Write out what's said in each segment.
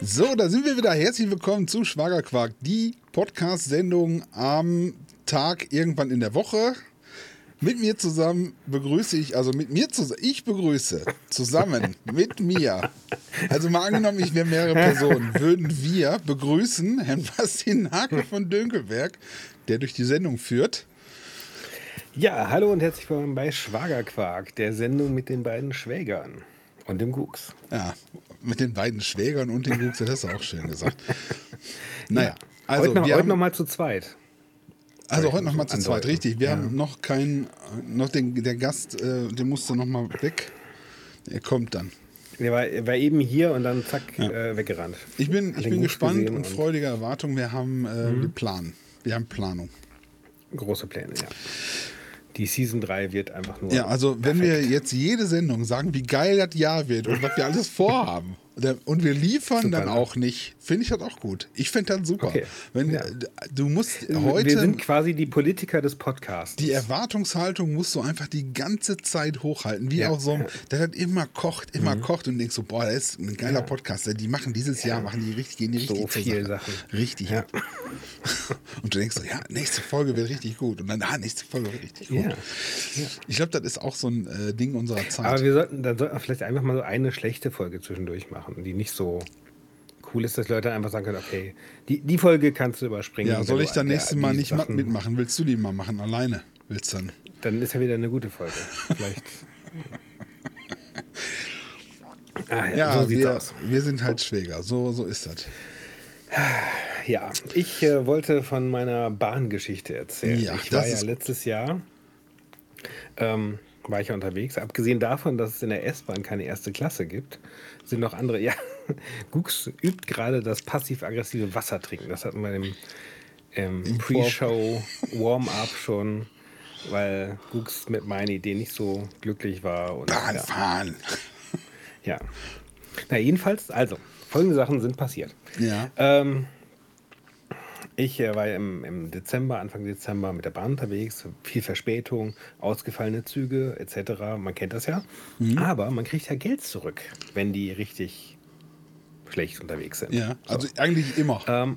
So, da sind wir wieder. Herzlich willkommen zu Schwagerquark, die Podcast-Sendung am Tag irgendwann in der Woche. Mit mir zusammen begrüße ich, also mit mir zusammen, ich begrüße zusammen mit mir, also mal angenommen, ich wäre mehrere Personen, würden wir begrüßen Herrn Bastian Hake von Dönkelberg, der durch die Sendung führt. Ja, hallo und herzlich willkommen bei Schwagerquark, der Sendung mit den beiden Schwägern und dem Gux. Ja, mit den beiden Schwägern und dem Gux, das hast du auch schön gesagt. Naja, Ja. also heute noch, wir heute haben, noch mal zu zweit. Also heute noch mal zu andeuten. zweit, richtig. Wir Ja. haben noch keinen, noch den, der Gast, äh, der musste noch mal weg. Er kommt dann. Der war, er war eben hier und dann zack, äh, weggerannt. Ich bin, Hat ich den bin gespannt und und- freudiger Erwartung. Wir haben äh, wir planen. Wir haben Planung. Große Pläne, ja. Die Season 3 wird einfach nur. Ja, also wenn wir jetzt jede Sendung sagen, wie geil das Jahr wird und was wir alles vorhaben und wir liefern Super, dann ne? auch nicht, finde ich das auch gut. Ich finde das super. Okay. Wenn Ja. du musst heute wir sind quasi die Politiker des Podcasts. Die Erwartungshaltung musst du einfach die ganze Zeit hochhalten. Wie Ja, auch so, ein- ja. der hat immer kocht, immer Mhm. kocht und denkst so, boah, das ist ein geiler Podcast. Die machen dieses Jahr, machen die richtig, gehen die So richtig zur viel Sache. Sachen. Richtig. Ja. Und du denkst so, ja, nächste Folge wird richtig gut. Und dann, ah, nächste Folge wird richtig gut. Ja. Ich glaube, das ist auch so ein äh, Ding unserer Zeit. Aber wir sollten, dann sollten wir vielleicht einfach mal so eine schlechte Folge zwischendurch machen, die nicht so cool ist, dass Leute einfach sagen können, okay, die, die Folge kannst du überspringen. ja, soll ich dann nächstes Mal nicht Sachen- mitmachen? Willst du die mal machen? Alleine? Willst du dann? Dann ist ja wieder eine gute Folge. Vielleicht. ah, ja, Ja, so wir, aus. wir sind halt Schwäger. So, so ist das. Ja, ich äh, wollte von meiner Bahngeschichte erzählen. Ja, ich das war ja letztes Jahr ähm, war ich ja unterwegs. Abgesehen davon, dass es in der S-Bahn keine erste Klasse gibt, sind noch andere. Ja, Gux übt gerade das passiv-aggressive Wassertrinken. Das hatten wir im, im Pre-Show Warm-up schon, weil Gux mit meiner Idee nicht so glücklich war. Und, Bahn ja. fahren. Ja. Na, jedenfalls, also, folgende Sachen sind passiert. Ja. Ähm, ich äh, war im, im Dezember, Anfang Dezember mit der Bahn unterwegs, viel Verspätung, ausgefallene Züge etc. Man kennt das ja. Mhm. Aber man kriegt ja Geld zurück, wenn die richtig schlecht unterwegs sind. Ja, also eigentlich immer. Ähm,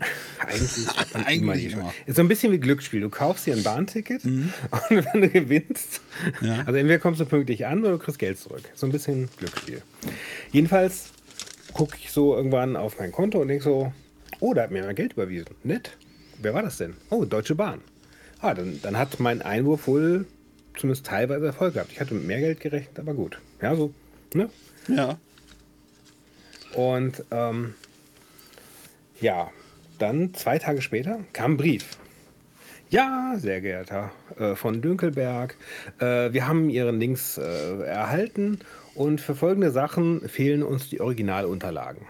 eigentlich Eigentlich die- immer. Ist so ein bisschen wie Glücksspiel. Du kaufst dir ein Bahnticket und wenn du gewinnst, Mhm. Ja. also entweder kommst du pünktlich an oder du kriegst Geld zurück. So ein bisschen Glücksspiel. Jedenfalls gucke ich so irgendwann auf mein Konto und denke so, oh, da hat mir mal Geld überwiesen. Nett. Wer war das denn? Oh, Deutsche Bahn. Ah, dann, dann hat mein Einwurf wohl zumindest teilweise Erfolg gehabt. Ich hatte mit mehr Geld gerechnet, aber gut. Ja, so. Ne? Ja. Und ähm, ja, dann zwei Tage später kam ein Brief. Ja, sehr geehrter äh, von Dünkelberg, äh, wir haben Ihren Links äh, erhalten und für folgende Sachen fehlen uns die Originalunterlagen.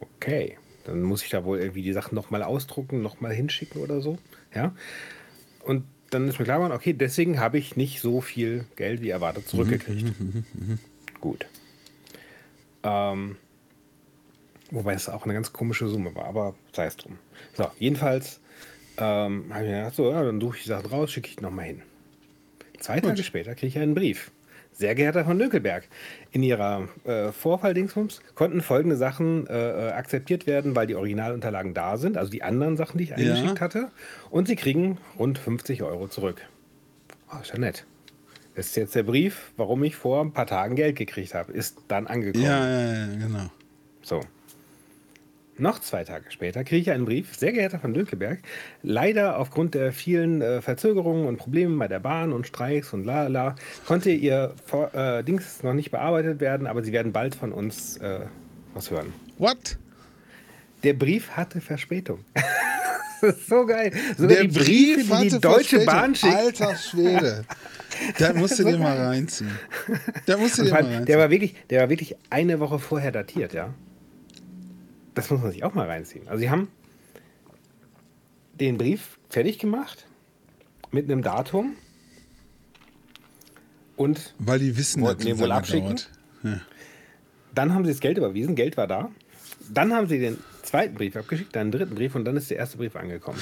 Okay, dann muss ich da wohl irgendwie die Sachen nochmal ausdrucken, nochmal hinschicken oder so. Ja. Und dann ist mir klar geworden, okay, deswegen habe ich nicht so viel Geld wie erwartet zurückgekriegt. Gut. Ähm, wobei es auch eine ganz komische Summe war, aber sei es drum. So, jedenfalls ähm, habe ich mir gedacht, so, ja, dann suche ich die Sachen raus, schicke ich nochmal hin. Zwei Tage später kriege ich einen Brief. Sehr geehrter von Dünkelberg, in Ihrer äh, Vorfalldingsbums konnten folgende Sachen äh, äh, akzeptiert werden, weil die Originalunterlagen da sind, also die anderen Sachen, die ich eingeschickt hatte. Und Sie kriegen rund 50 Euro zurück. Oh, ist ja nett. Das ist jetzt der Brief, warum ich vor ein paar Tagen Geld gekriegt habe. Ist dann angekommen. Ja, ja, ja, genau. So. Noch zwei Tage später kriege ich einen Brief, sehr geehrter von Dünkelberg. Leider aufgrund der vielen äh, Verzögerungen und Probleme bei der Bahn und Streiks und la la konnte Ihr Vor äh, Dings noch nicht bearbeitet werden, aber Sie werden bald von uns äh, was hören. What? Der Brief hatte Verspätung. das ist so geil. Sogar Der Briefe, Brief die hatte die Deutsche Verspätung. Bahn schickt. Alter Schwede. Da musst du dir mal reinziehen. Da musst du dir mal reinziehen. der, war wirklich, der war wirklich eine Woche vorher datiert, ja. Das muss man sich auch mal reinziehen. Also sie haben den Brief fertig gemacht mit einem Datum und Weil die wissen, Wollten es wohl abschicken? Ja. dann haben sie das Geld überwiesen, Geld war da. Dann haben sie den zweiten Brief abgeschickt, dann einen dritten Brief und dann ist der erste Brief angekommen.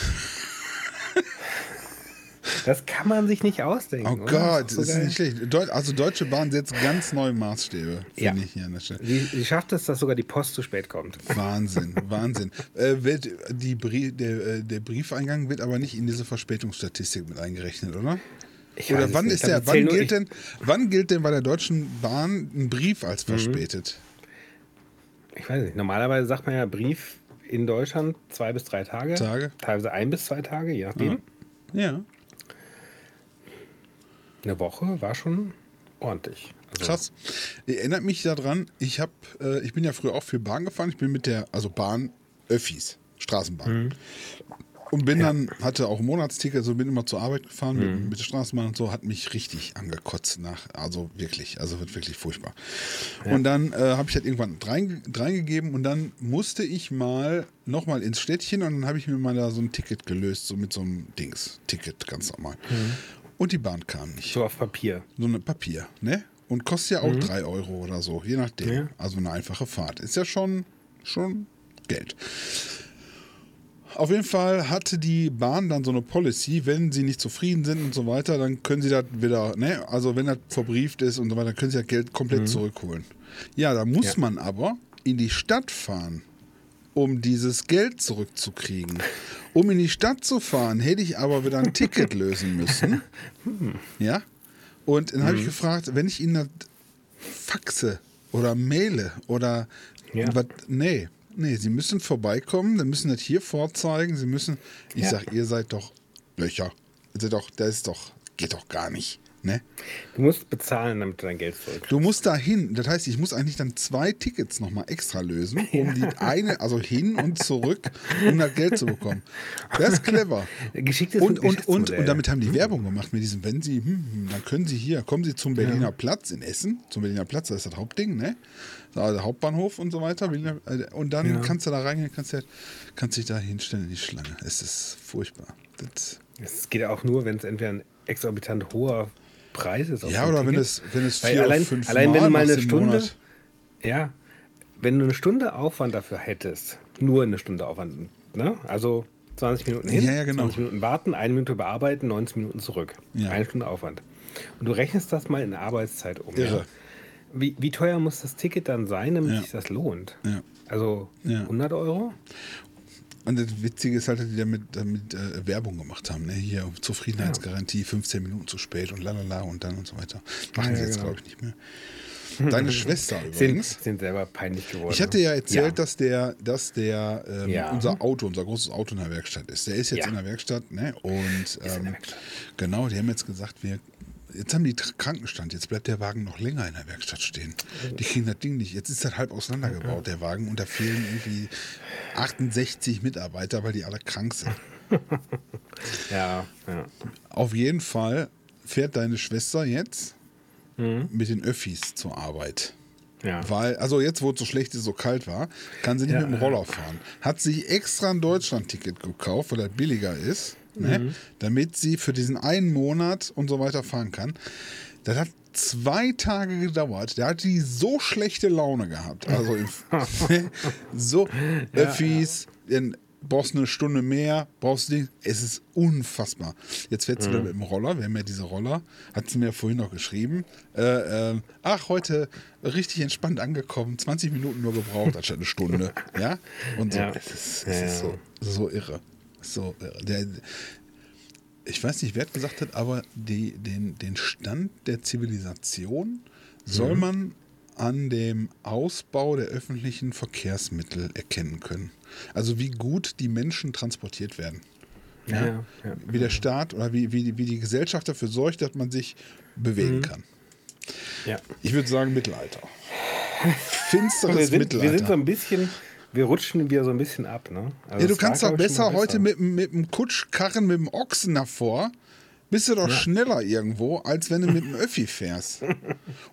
Das kann man sich nicht ausdenken. Oh? Gott, das ist geil. nicht schlecht. Deu also Deutsche Bahn setzt ganz neue Maßstäbe, finde Ja. ich hier an der Stelle. Sie, sie schafft es, dass sogar die Post zu spät kommt. Wahnsinn, Wahnsinn. Äh, wird die Brie der, äh, der Briefeingang wird aber nicht in diese Verspätungsstatistik mit eingerechnet, oder? Ich Oder wann ist der, wann gilt denn, wann gilt denn bei der Deutschen Bahn ein Brief als Mhm. verspätet? Ich weiß nicht. Normalerweise sagt man ja Brief in Deutschland zwei bis drei Tage. Tage. Teilweise ein bis zwei Tage, je nachdem. Ja. Eine Woche war schon ordentlich. Also, Krass. Erinnert mich daran, ich habe, äh, ich bin ja früher auch viel Bahn gefahren. Ich bin mit der, also Bahn, Öffis, Straßenbahn. Und bin dann, hatte auch ein Monatsticket, so bin immer zur Arbeit gefahren mit, mit der Straßenbahn und so, hat mich richtig angekotzt nach, also wirklich, also wird wirklich furchtbar. Und dann äh, habe ich halt irgendwann rein, reingegeben und dann musste ich mal nochmal ins Städtchen und dann habe ich mir mal da so ein Ticket gelöst, so mit so einem Dings, Ticket, ganz normal. Und die Bahn kam nicht so auf Papier. so ein Papier, ne? Und kostet ja auch 3 Euro oder so, je nachdem. Ja. Also eine einfache Fahrt. Ist ja schon, schon Geld. Auf jeden Fall hatte die Bahn dann so eine Policy, wenn sie nicht zufrieden sind und so weiter, dann können sie das wieder, ne? Also wenn das verbrieft ist und so weiter, können sie das Geld komplett zurückholen. Ja, da muss Ja. man aber in die Stadt fahren, um dieses Geld zurückzukriegen. Um in die Stadt zu fahren, hätte ich aber wieder ein Ticket lösen müssen. Ja. Und dann habe ich gefragt, wenn ich Ihnen das faxe oder maile oder Ja. was, nee, nee, Sie müssen vorbeikommen, dann müssen das hier vorzeigen, Sie müssen, ich Ja. sag, ihr seid doch Löcher. Seid doch, das ist doch, geht doch gar nicht, ne? Du musst bezahlen, damit du dein Geld zurück. Du musst da hin. Das heißt, ich muss eigentlich dann zwei Tickets nochmal extra lösen, um die eine, also hin und zurück, um das Geld zu bekommen. Das ist clever. Geschicktes Und, und, und, und damit haben die Werbung gemacht mit diesem, wenn Sie, hm, hm, dann können Sie hier, kommen Sie zum Berliner Platz in Essen, zum Berliner Platz, das ist das Hauptding, ne? Der Hauptbahnhof und so weiter. Äh, Und dann Ja. kannst du da reingehen, kannst, du- kannst dich da hinstellen in die Schlange. Es ist furchtbar. Das, Es geht auch nur, wenn es entweder ein exorbitant hoher Preis ist. ja, oder wenn Ticket. es, wenn es vier allein, fünf allein wenn Mal du mal eine Stunde, Monat. ja, wenn du eine Stunde Aufwand dafür hättest, nur eine Stunde Aufwand, ne? Also 20 Minuten hin, Ja, ja, genau. 20 Minuten warten, eine Minute bearbeiten, 90 Minuten zurück. Ja. Eine Stunde Aufwand. Und du rechnest das mal in Arbeitszeit um. Ja? Wie, wie teuer muss das Ticket dann sein, damit sich das lohnt? Ja. Also Ja. 100 Euro? Und das Witzige ist halt, dass die damit, damit äh, Werbung gemacht haben. Ne? Hier Zufriedenheitsgarantie, 15 Minuten zu spät und lalala und dann und so weiter. Machen Ja, sie jetzt, genau. glaube ich, nicht mehr. Deine Schwester Sind, übrigens. sind selber peinlich geworden. Ich hatte ja erzählt, Ja. dass der, dass der ähm, Ja. unser Auto, unser großes Auto in der Werkstatt ist. Der ist jetzt Ja. in der Werkstatt, ne? Und der ähm, Werkstatt. genau, die haben jetzt gesagt, wir jetzt haben die Krankenstand, jetzt bleibt der Wagen noch länger in der Werkstatt stehen. Die kriegen das Ding nicht. Jetzt ist das halb auseinandergebaut, der Wagen, und da fehlen irgendwie 68 Mitarbeiter, weil die alle krank sind. Ja, ja. Auf jeden Fall fährt deine Schwester jetzt mit den Öffis zur Arbeit. ja. Weil, also jetzt, wo es so schlecht ist, so kalt war, kann sie nicht Ja, mit dem. Roller fahren. Hat sich extra ein Deutschland-Ticket gekauft, weil das billiger ist, ne? Mhm. damit sie für diesen einen Monat und so weiter fahren kann. Das hat zwei Tage gedauert. Der hat die so schlechte Laune gehabt. Also so Öffis, dann brauchst du eine Stunde mehr, brauchst du. Es ist unfassbar. Jetzt fährt sie Mhm. da mit dem Roller, wir haben ja diese Roller, hat sie mir vorhin noch geschrieben. Äh, ähm, ach, heute richtig entspannt angekommen, 20 Minuten nur gebraucht, anstatt eine Stunde. ja? Und so. Ja. Es ist, Ja, es ist ja. so, so irre. So irre. Der, ich weiß nicht, wer hat gesagt hat, aber die, den, den Stand der Zivilisation soll Mhm. man an dem Ausbau der öffentlichen Verkehrsmittel erkennen können. Also wie gut die Menschen transportiert werden. Ja, ja, ja. Wie der Staat oder wie, wie, die- wie die Gesellschaft dafür sorgt, dass man sich bewegen Mhm. kann. Ich würde sagen Mittelalter. Wir Finsteres sind, wir Mittelalter. sind so ein bisschen, wir rutschen wieder so ein bisschen ab, ne? Also ja, du kannst doch besser heute mit, dem- mit dem Kutschkarren, mit dem Ochsen davor, bist du doch schneller irgendwo, als wenn du mit dem Öffi fährst.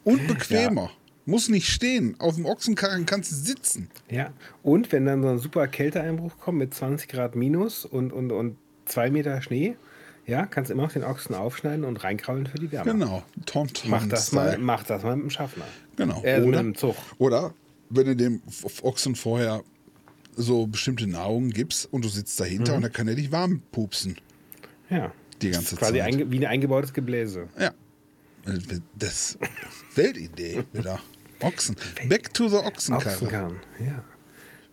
Und bequemer. Muss nicht stehen. Auf dem Ochsenkarren kannst du sitzen. Ja, und wenn dann so ein super Kälteeinbruch kommt mit 20 Grad minus und, und, und zwei Meter Schnee, ja, kannst immer noch den Ochsen aufschneiden und reinkraulen für die Wärme. Genau. Tonton Mach das, mal, mach das mal mit dem Schaffner. Genau. Äh, mit oder, dem Zug. oder wenn du dem Ochsen vorher so bestimmte Nahrung gibst und du sitzt dahinter Mhm. und dann kann er dich warm pupsen. Ja. Die ganze Quasi Zeit. einge wie ein eingebautes Gebläse. Ja. Das Weltidee wieder. Ochsen. Back to the Ochsenkarre. Ochsenkarren, ja.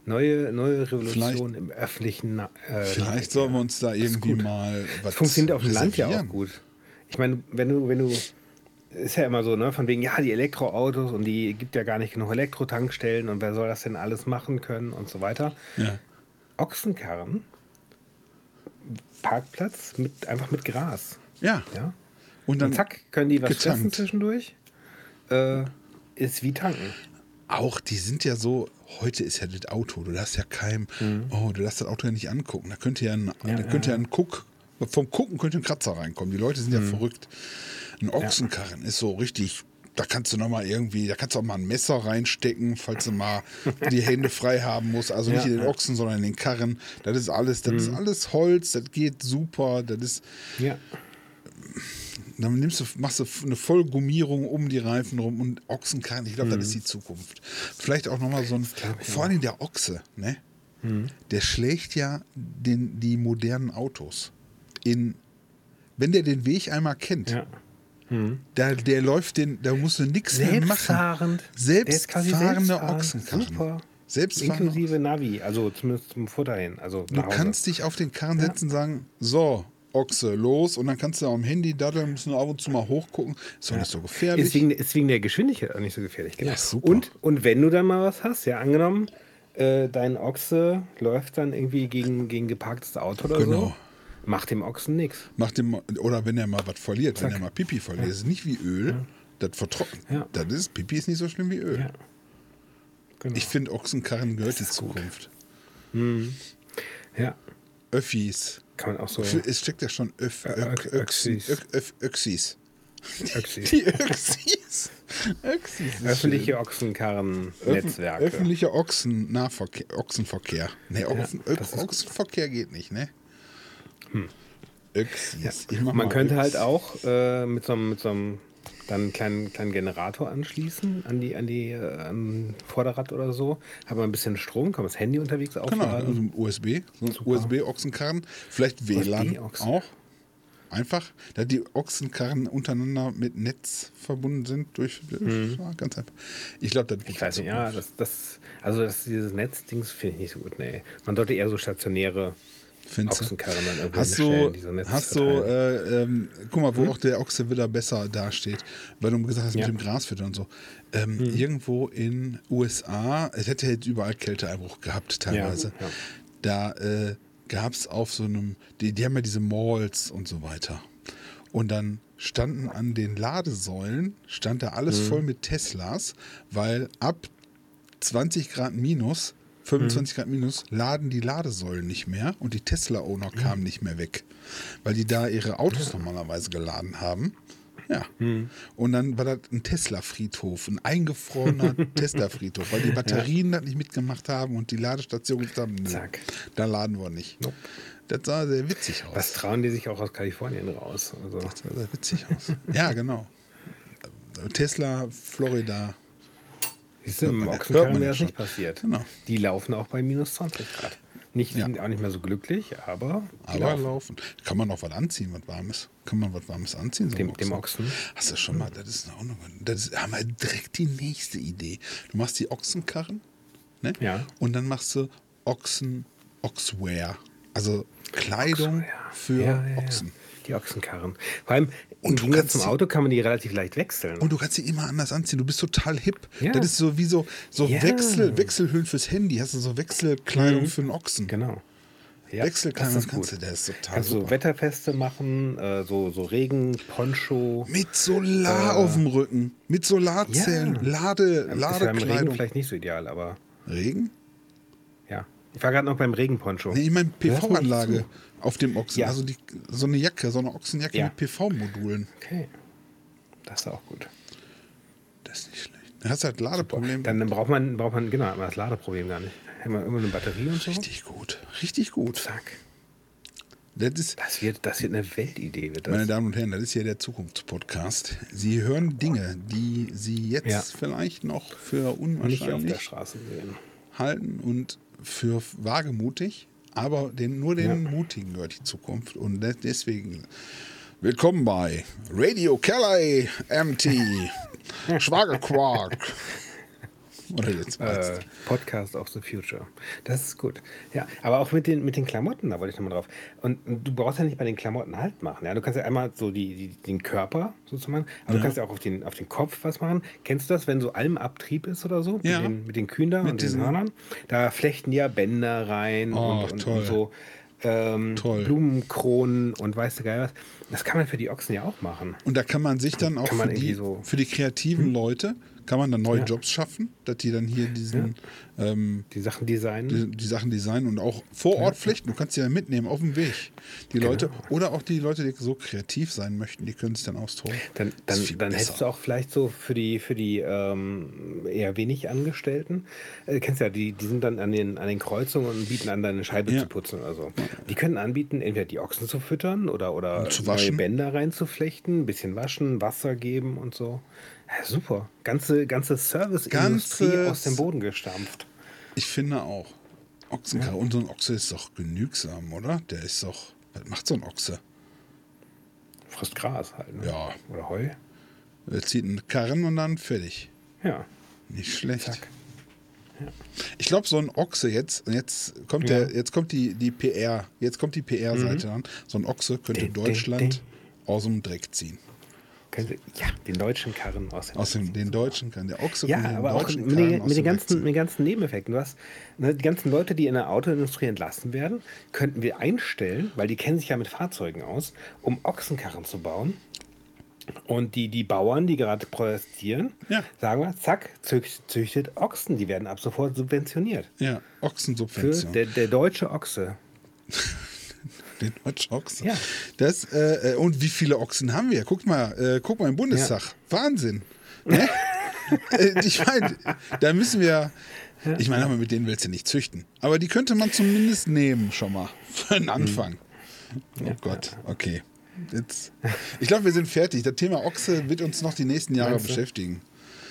Neue, neue Revolution Vielleicht- im öffentlichen. Na- Äh, Vielleicht sollen wir uns da irgendwie mal was Das funktioniert auf dem Land ja auch gut. Ich meine, wenn du, wenn du, ist ja immer so, ne, von wegen, ja, die Elektroautos und die gibt ja gar nicht genug Elektrotankstellen und wer soll das denn alles machen können und so weiter. Ja. Ochsenkarren, Parkplatz mit einfach mit Gras. Ja. Ja. Und dann Und zack, können die was getankt. fressen zwischendurch. Äh, ist wie tanken. auch, die sind ja so, heute ist ja das Auto, du darfst ja keinem, oh, du darfst das Auto ja nicht angucken. Da könnte ja ein, da Mhm. ja, könnte ja ja. ein Guck, vom Gucken könnte ein Kratzer reinkommen. Die Leute sind Mhm. ja verrückt. Ein Ochsenkarren ist so richtig, da kannst du nochmal irgendwie, da kannst du auch mal ein Messer reinstecken, falls du mal die Hände frei haben musst. Also nicht Ja, in den ja. Ochsen, sondern in den Karren. Das ist alles, das ist alles Holz, das geht super, das ist, Ja. dann nimmst du, machst du eine Vollgummierung um die Reifen rum und Ochsenkarren, ich glaube, Mhm. das ist die Zukunft. Vielleicht auch nochmal so ein, vor allem der Ochse, ne? Mhm. Der schlägt ja den, die modernen Autos. In, wenn der den Weg einmal kennt, Ja. Der, der läuft den, da musst du nichts mehr machen. Selbstfahrende selbstfahrend. Ochsenkarren. Super. Selbstfahrende Inklusive Navi, also zumindest zum Futter hin. Also Du kannst dich auf den Karren setzen und sagen, so, Ochse, los. Und dann kannst du am Handy daddeln, musst nur ab und zu mal hochgucken. Ist doch nicht so gefährlich. Ist wegen, ist wegen der Geschwindigkeit auch nicht so gefährlich. Genau. Ja, super. Und, und wenn du dann mal was hast, ja, angenommen, äh, dein Ochse läuft dann irgendwie gegen, gegen geparktes Auto oder Genau. so, macht dem Ochsen nichts. Macht dem, oder wenn er mal was verliert, wenn Zack. er mal Pipi verliert, das ist nicht wie Öl, das vertrocknet. Ja. Das ist, Pipi ist nicht so schlimm wie Öl. Ja. Genau. Ich finde, Ochsenkarren gehört gut. Zukunft. ja, Öffis. kann man auch so. Es steckt ja schon Öff, Ö- Ök, Ö- Öxi, Öxis. Öff, Öxis. Öxi. Die Öxis. Öxis. Öffentliche. Ochsenkarren-Netzwerke. Öff- Öffentlicher Ochsennahverkehr, Ochsenverkehr. Nee, Ochsen, gut. Ochsenverkehr geht nicht, ne? Öxis. Ich mach Man könnte Öx. halt auch äh, mit so einem, mit so einem dann einen kleinen, kleinen Generator anschließen an die, an die äh, an Vorderrad oder so. Hat man ein bisschen Strom, kann man das Handy unterwegs Genau, aufladen. also ein USB, so ein Super. USB-Ochsenkarren, vielleicht WLAN auch. Einfach, da die Ochsenkarren untereinander mit Netz verbunden sind durch ja, ganz einfach. Ich glaube, das Mhm. Ich weiß nicht, ja, das, das, also das, dieses Netzdings finde ich nicht so gut. Nee. Man sollte eher so stationäre? Ochsenkarren dann irgendwo Hast die so Netz hast du äh, ähm, guck mal, wo auch der Ochse wieder besser dasteht, weil du gesagt hast Ja. mit dem Grasfüttern und so. Ähm, Irgendwo in USA, es hätte jetzt überall Kälteeinbruch gehabt teilweise. ja. Da äh, gab es auf so einem, die, die haben ja diese Malls und so weiter. Und dann standen an den Ladesäulen, stand da alles voll mit Teslas, weil ab 20 Grad minus, 25 Grad minus, laden die Ladesäulen nicht mehr und die Tesla-Owner kamen nicht mehr weg, weil die da ihre Autos normalerweise geladen haben. Ja. Und dann war das ein Tesla-Friedhof, ein eingefrorener Tesla-Friedhof, weil die Batterien das nicht mitgemacht haben und die Ladestation gesagt haben, nö, Zack. da laden wir nicht. Nope. Das sah sehr witzig aus. Was trauen die sich auch aus Kalifornien raus? Also, Das sah sehr witzig aus. ja, genau. Tesla, Florida. Du, im man wäre ja das nicht schon. passiert. Genau. Die laufen auch bei minus 20 Grad. Nicht, Ja. Sind auch nicht mehr so glücklich, aber, Aber laufen. laufen. Kann man auch was anziehen, was Warmes? Kann man was Warmes anziehen? So Dem- ein dem Ochsen? Hast du schon mal, das ist auch noch, das ist, haben wir direkt die nächste Idee. Du machst die Ochsenkarren, ne? Ja. Und dann machst du Ochsen, Oxwear. Also Kleidung Ja. für Ja, ja. Ochsen. Die Ochsenkarren. Vor allem im Und du Gegensatz kannst zum Auto kann man die relativ leicht wechseln. Und du kannst sie immer anders anziehen. Du bist total hip. Das ist so wie so, so. Wechsel, Wechselhüllen fürs Handy. Hast du so Wechselkleidung für einen Ochsen. Genau. Ja, Wechselkleidung das ist kannst gut. du, der ist total Kannst super. Wetterfeste machen, äh, so, so Regen, Poncho. Mit Solar auf dem Rücken, mit Solarzellen, Äh. Ja. Lade, Ist ja im Regen Ladekleidung. vielleicht nicht so ideal, aber Regen? Ja. Ich war gerade noch beim Regenponcho. Nee, ich meine PV-Anlage auf dem Ochsen. Ja. Also die, so eine Jacke, so eine Ochsenjacke Ja. mit PV-Modulen. Okay. Das ist auch gut. Das ist nicht schlecht. Dann hast du halt Ladeproblem. Dann braucht man, braucht man, genau, das Ladeproblem gar nicht. Haben wir immer eine Batterie und so. Richtig gut. Richtig gut. Zack. Das ist, Das wird, das wird eine Weltidee, wird das. meine Damen und Herren, das ist hier der Zukunftspodcast. Sie hören Dinge, die Sie jetzt Ja. vielleicht noch für nicht auf der unwahrscheinlich Straße sehen. halten und für wagemutig, aber den, nur den Ja. Mutigen gehört die Zukunft. Und de- deswegen willkommen bei Radio Kelly MT Schwagerquark. Oder jetzt Äh, Podcast of the Future. Das ist gut. Ja, aber auch mit den, mit den Klamotten, da wollte ich nochmal drauf. Und du brauchst ja nicht bei den Klamotten halt machen. Ja? Du kannst ja einmal so die, die, den Körper sozusagen, aber du kannst ja auch auf den, auf den Kopf was machen. Kennst du das, wenn so Almabtrieb ist oder so? Ja. Mit den, mit den Kühen da und diesen- den Hörnern? Da flechten die ja Bänder rein Oh, und, und, toll. und so. Ähm. Blumenkronen und weißt du geil was. Das kann man für die Ochsen ja auch machen. Und da kann man sich dann auch für, die, so- Hm? für die kreativen Leute, kann man dann neue Jobs schaffen, dass die dann hier diesen, ähm, Die Sachen designen. die, die Sachen designen und auch vor Ort flechten. Du kannst sie ja mitnehmen auf dem Weg. Die Genau. Leute, oder auch die Leute, die so kreativ sein möchten, die können sich dann austoben. Dann, dann, dann hättest du auch vielleicht so für die, für die ähm, eher wenig Angestellten, äh, kennst ja, die, die sind dann an den, an den Kreuzungen und bieten an, deine Scheibe Ja. zu putzen oder so. Die können anbieten, entweder die Ochsen zu füttern oder, oder neue. Bänder reinzuflechten, ein bisschen waschen, Wasser geben und so. Ja, super. Ganze, ganze Serviceindustrie aus dem Boden gestampft. Ich finde auch. Ochsenkarre. Und so ein Ochse ist doch genügsam, oder? Der ist doch. Was macht so ein Ochse? Frisst Gras halt. Ne? Ja. Oder Heu. Er zieht einen Karren und dann fertig. Ja. Nicht schlecht. Zack. Ich glaube, so ein Ochse jetzt, jetzt kommt Ja. der, jetzt kommt die, die PR, jetzt kommt die PR-Seite an. So ein Ochse könnte ding, Deutschland ding. aus dem Dreck ziehen. Sie, ja, den deutschen Karren aus dem Aus dem, den Deutschen kann der Ochse Ja, den aber auch mit Karren den, mit, den ganzen, mit den ganzen Nebeneffekten. Du hast ne, die ganzen Leute, die in der Autoindustrie entlassen werden, könnten wir einstellen, weil die kennen sich ja mit Fahrzeugen aus, um Ochsenkarren zu bauen. Und die, die Bauern, die gerade protestieren, Ja. sagen wir, zack, zücht, züchtet Ochsen. Die werden ab sofort subventioniert. Ja, Für Ochsensubvention. der, der deutsche Ochse. Den deutschen Ochsen. Ja. Das, äh, äh, und wie viele Ochsen haben wir? Guck mal, äh, guck mal im Bundestag. Wahnsinn. Ne? äh, ich meine, da müssen wir. Ich meine, aber mit denen willst du nicht züchten. Aber die könnte man zumindest nehmen, schon mal. Für einen Anfang. Oh Gott, okay. Jetzt, ich glaube, wir sind fertig. Das Thema Ochse wird uns noch die nächsten Jahre beschäftigen.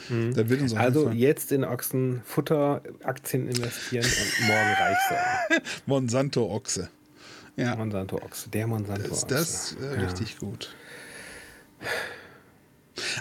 Auf Also jetzt in Ochsenfutteraktien investieren und morgen reich sein. Monsanto-Ochse. Ja, Monsanto Ochse, der Monsanto ist Ochse. das äh, richtig gut.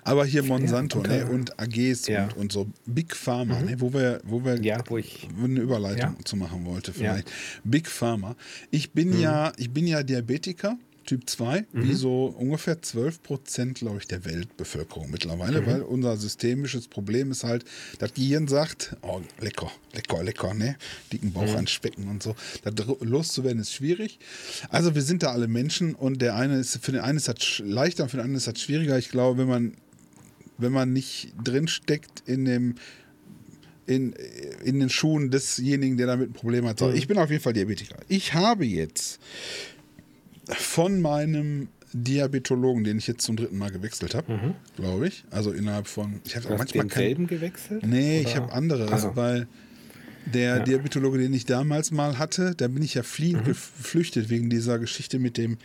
Aber hier Monsanto guter- ne, und AGs Ja. und, und so Big Pharma, ne, wo wir, wo wir Ja, wo ich eine Überleitung Ja. zu machen wollte vielleicht. Big Pharma. Ich bin ja, ich bin ja Diabetiker. Typ 2, wie so ungefähr 12 Prozent, glaube ich, der Weltbevölkerung mittlerweile, weil unser systemisches Problem ist halt, das Gehirn sagt, oh, lecker, lecker, lecker, ne? Dicken Bauch anspecken und so. Da loszuwerden ist schwierig. Also wir sind da alle Menschen und der eine ist, für den einen ist das leichter, für den anderen ist das schwieriger. Ich glaube, wenn man, wenn man nicht drin steckt in dem, in, in den Schuhen desjenigen, der damit ein Problem hat. So, Ich bin auf jeden Fall Diabetiker. Ich habe jetzt von meinem Diabetologen, den ich jetzt zum dritten Mal gewechselt habe, glaube ich. Also innerhalb von. Ich habe manchmal kein, denselben gewechselt? Nee, ich Oder? habe andere, so. weil der Diabetologe, den ich damals mal hatte, da bin ich ja fliehend Mhm. geflüchtet wegen dieser Geschichte mit dem.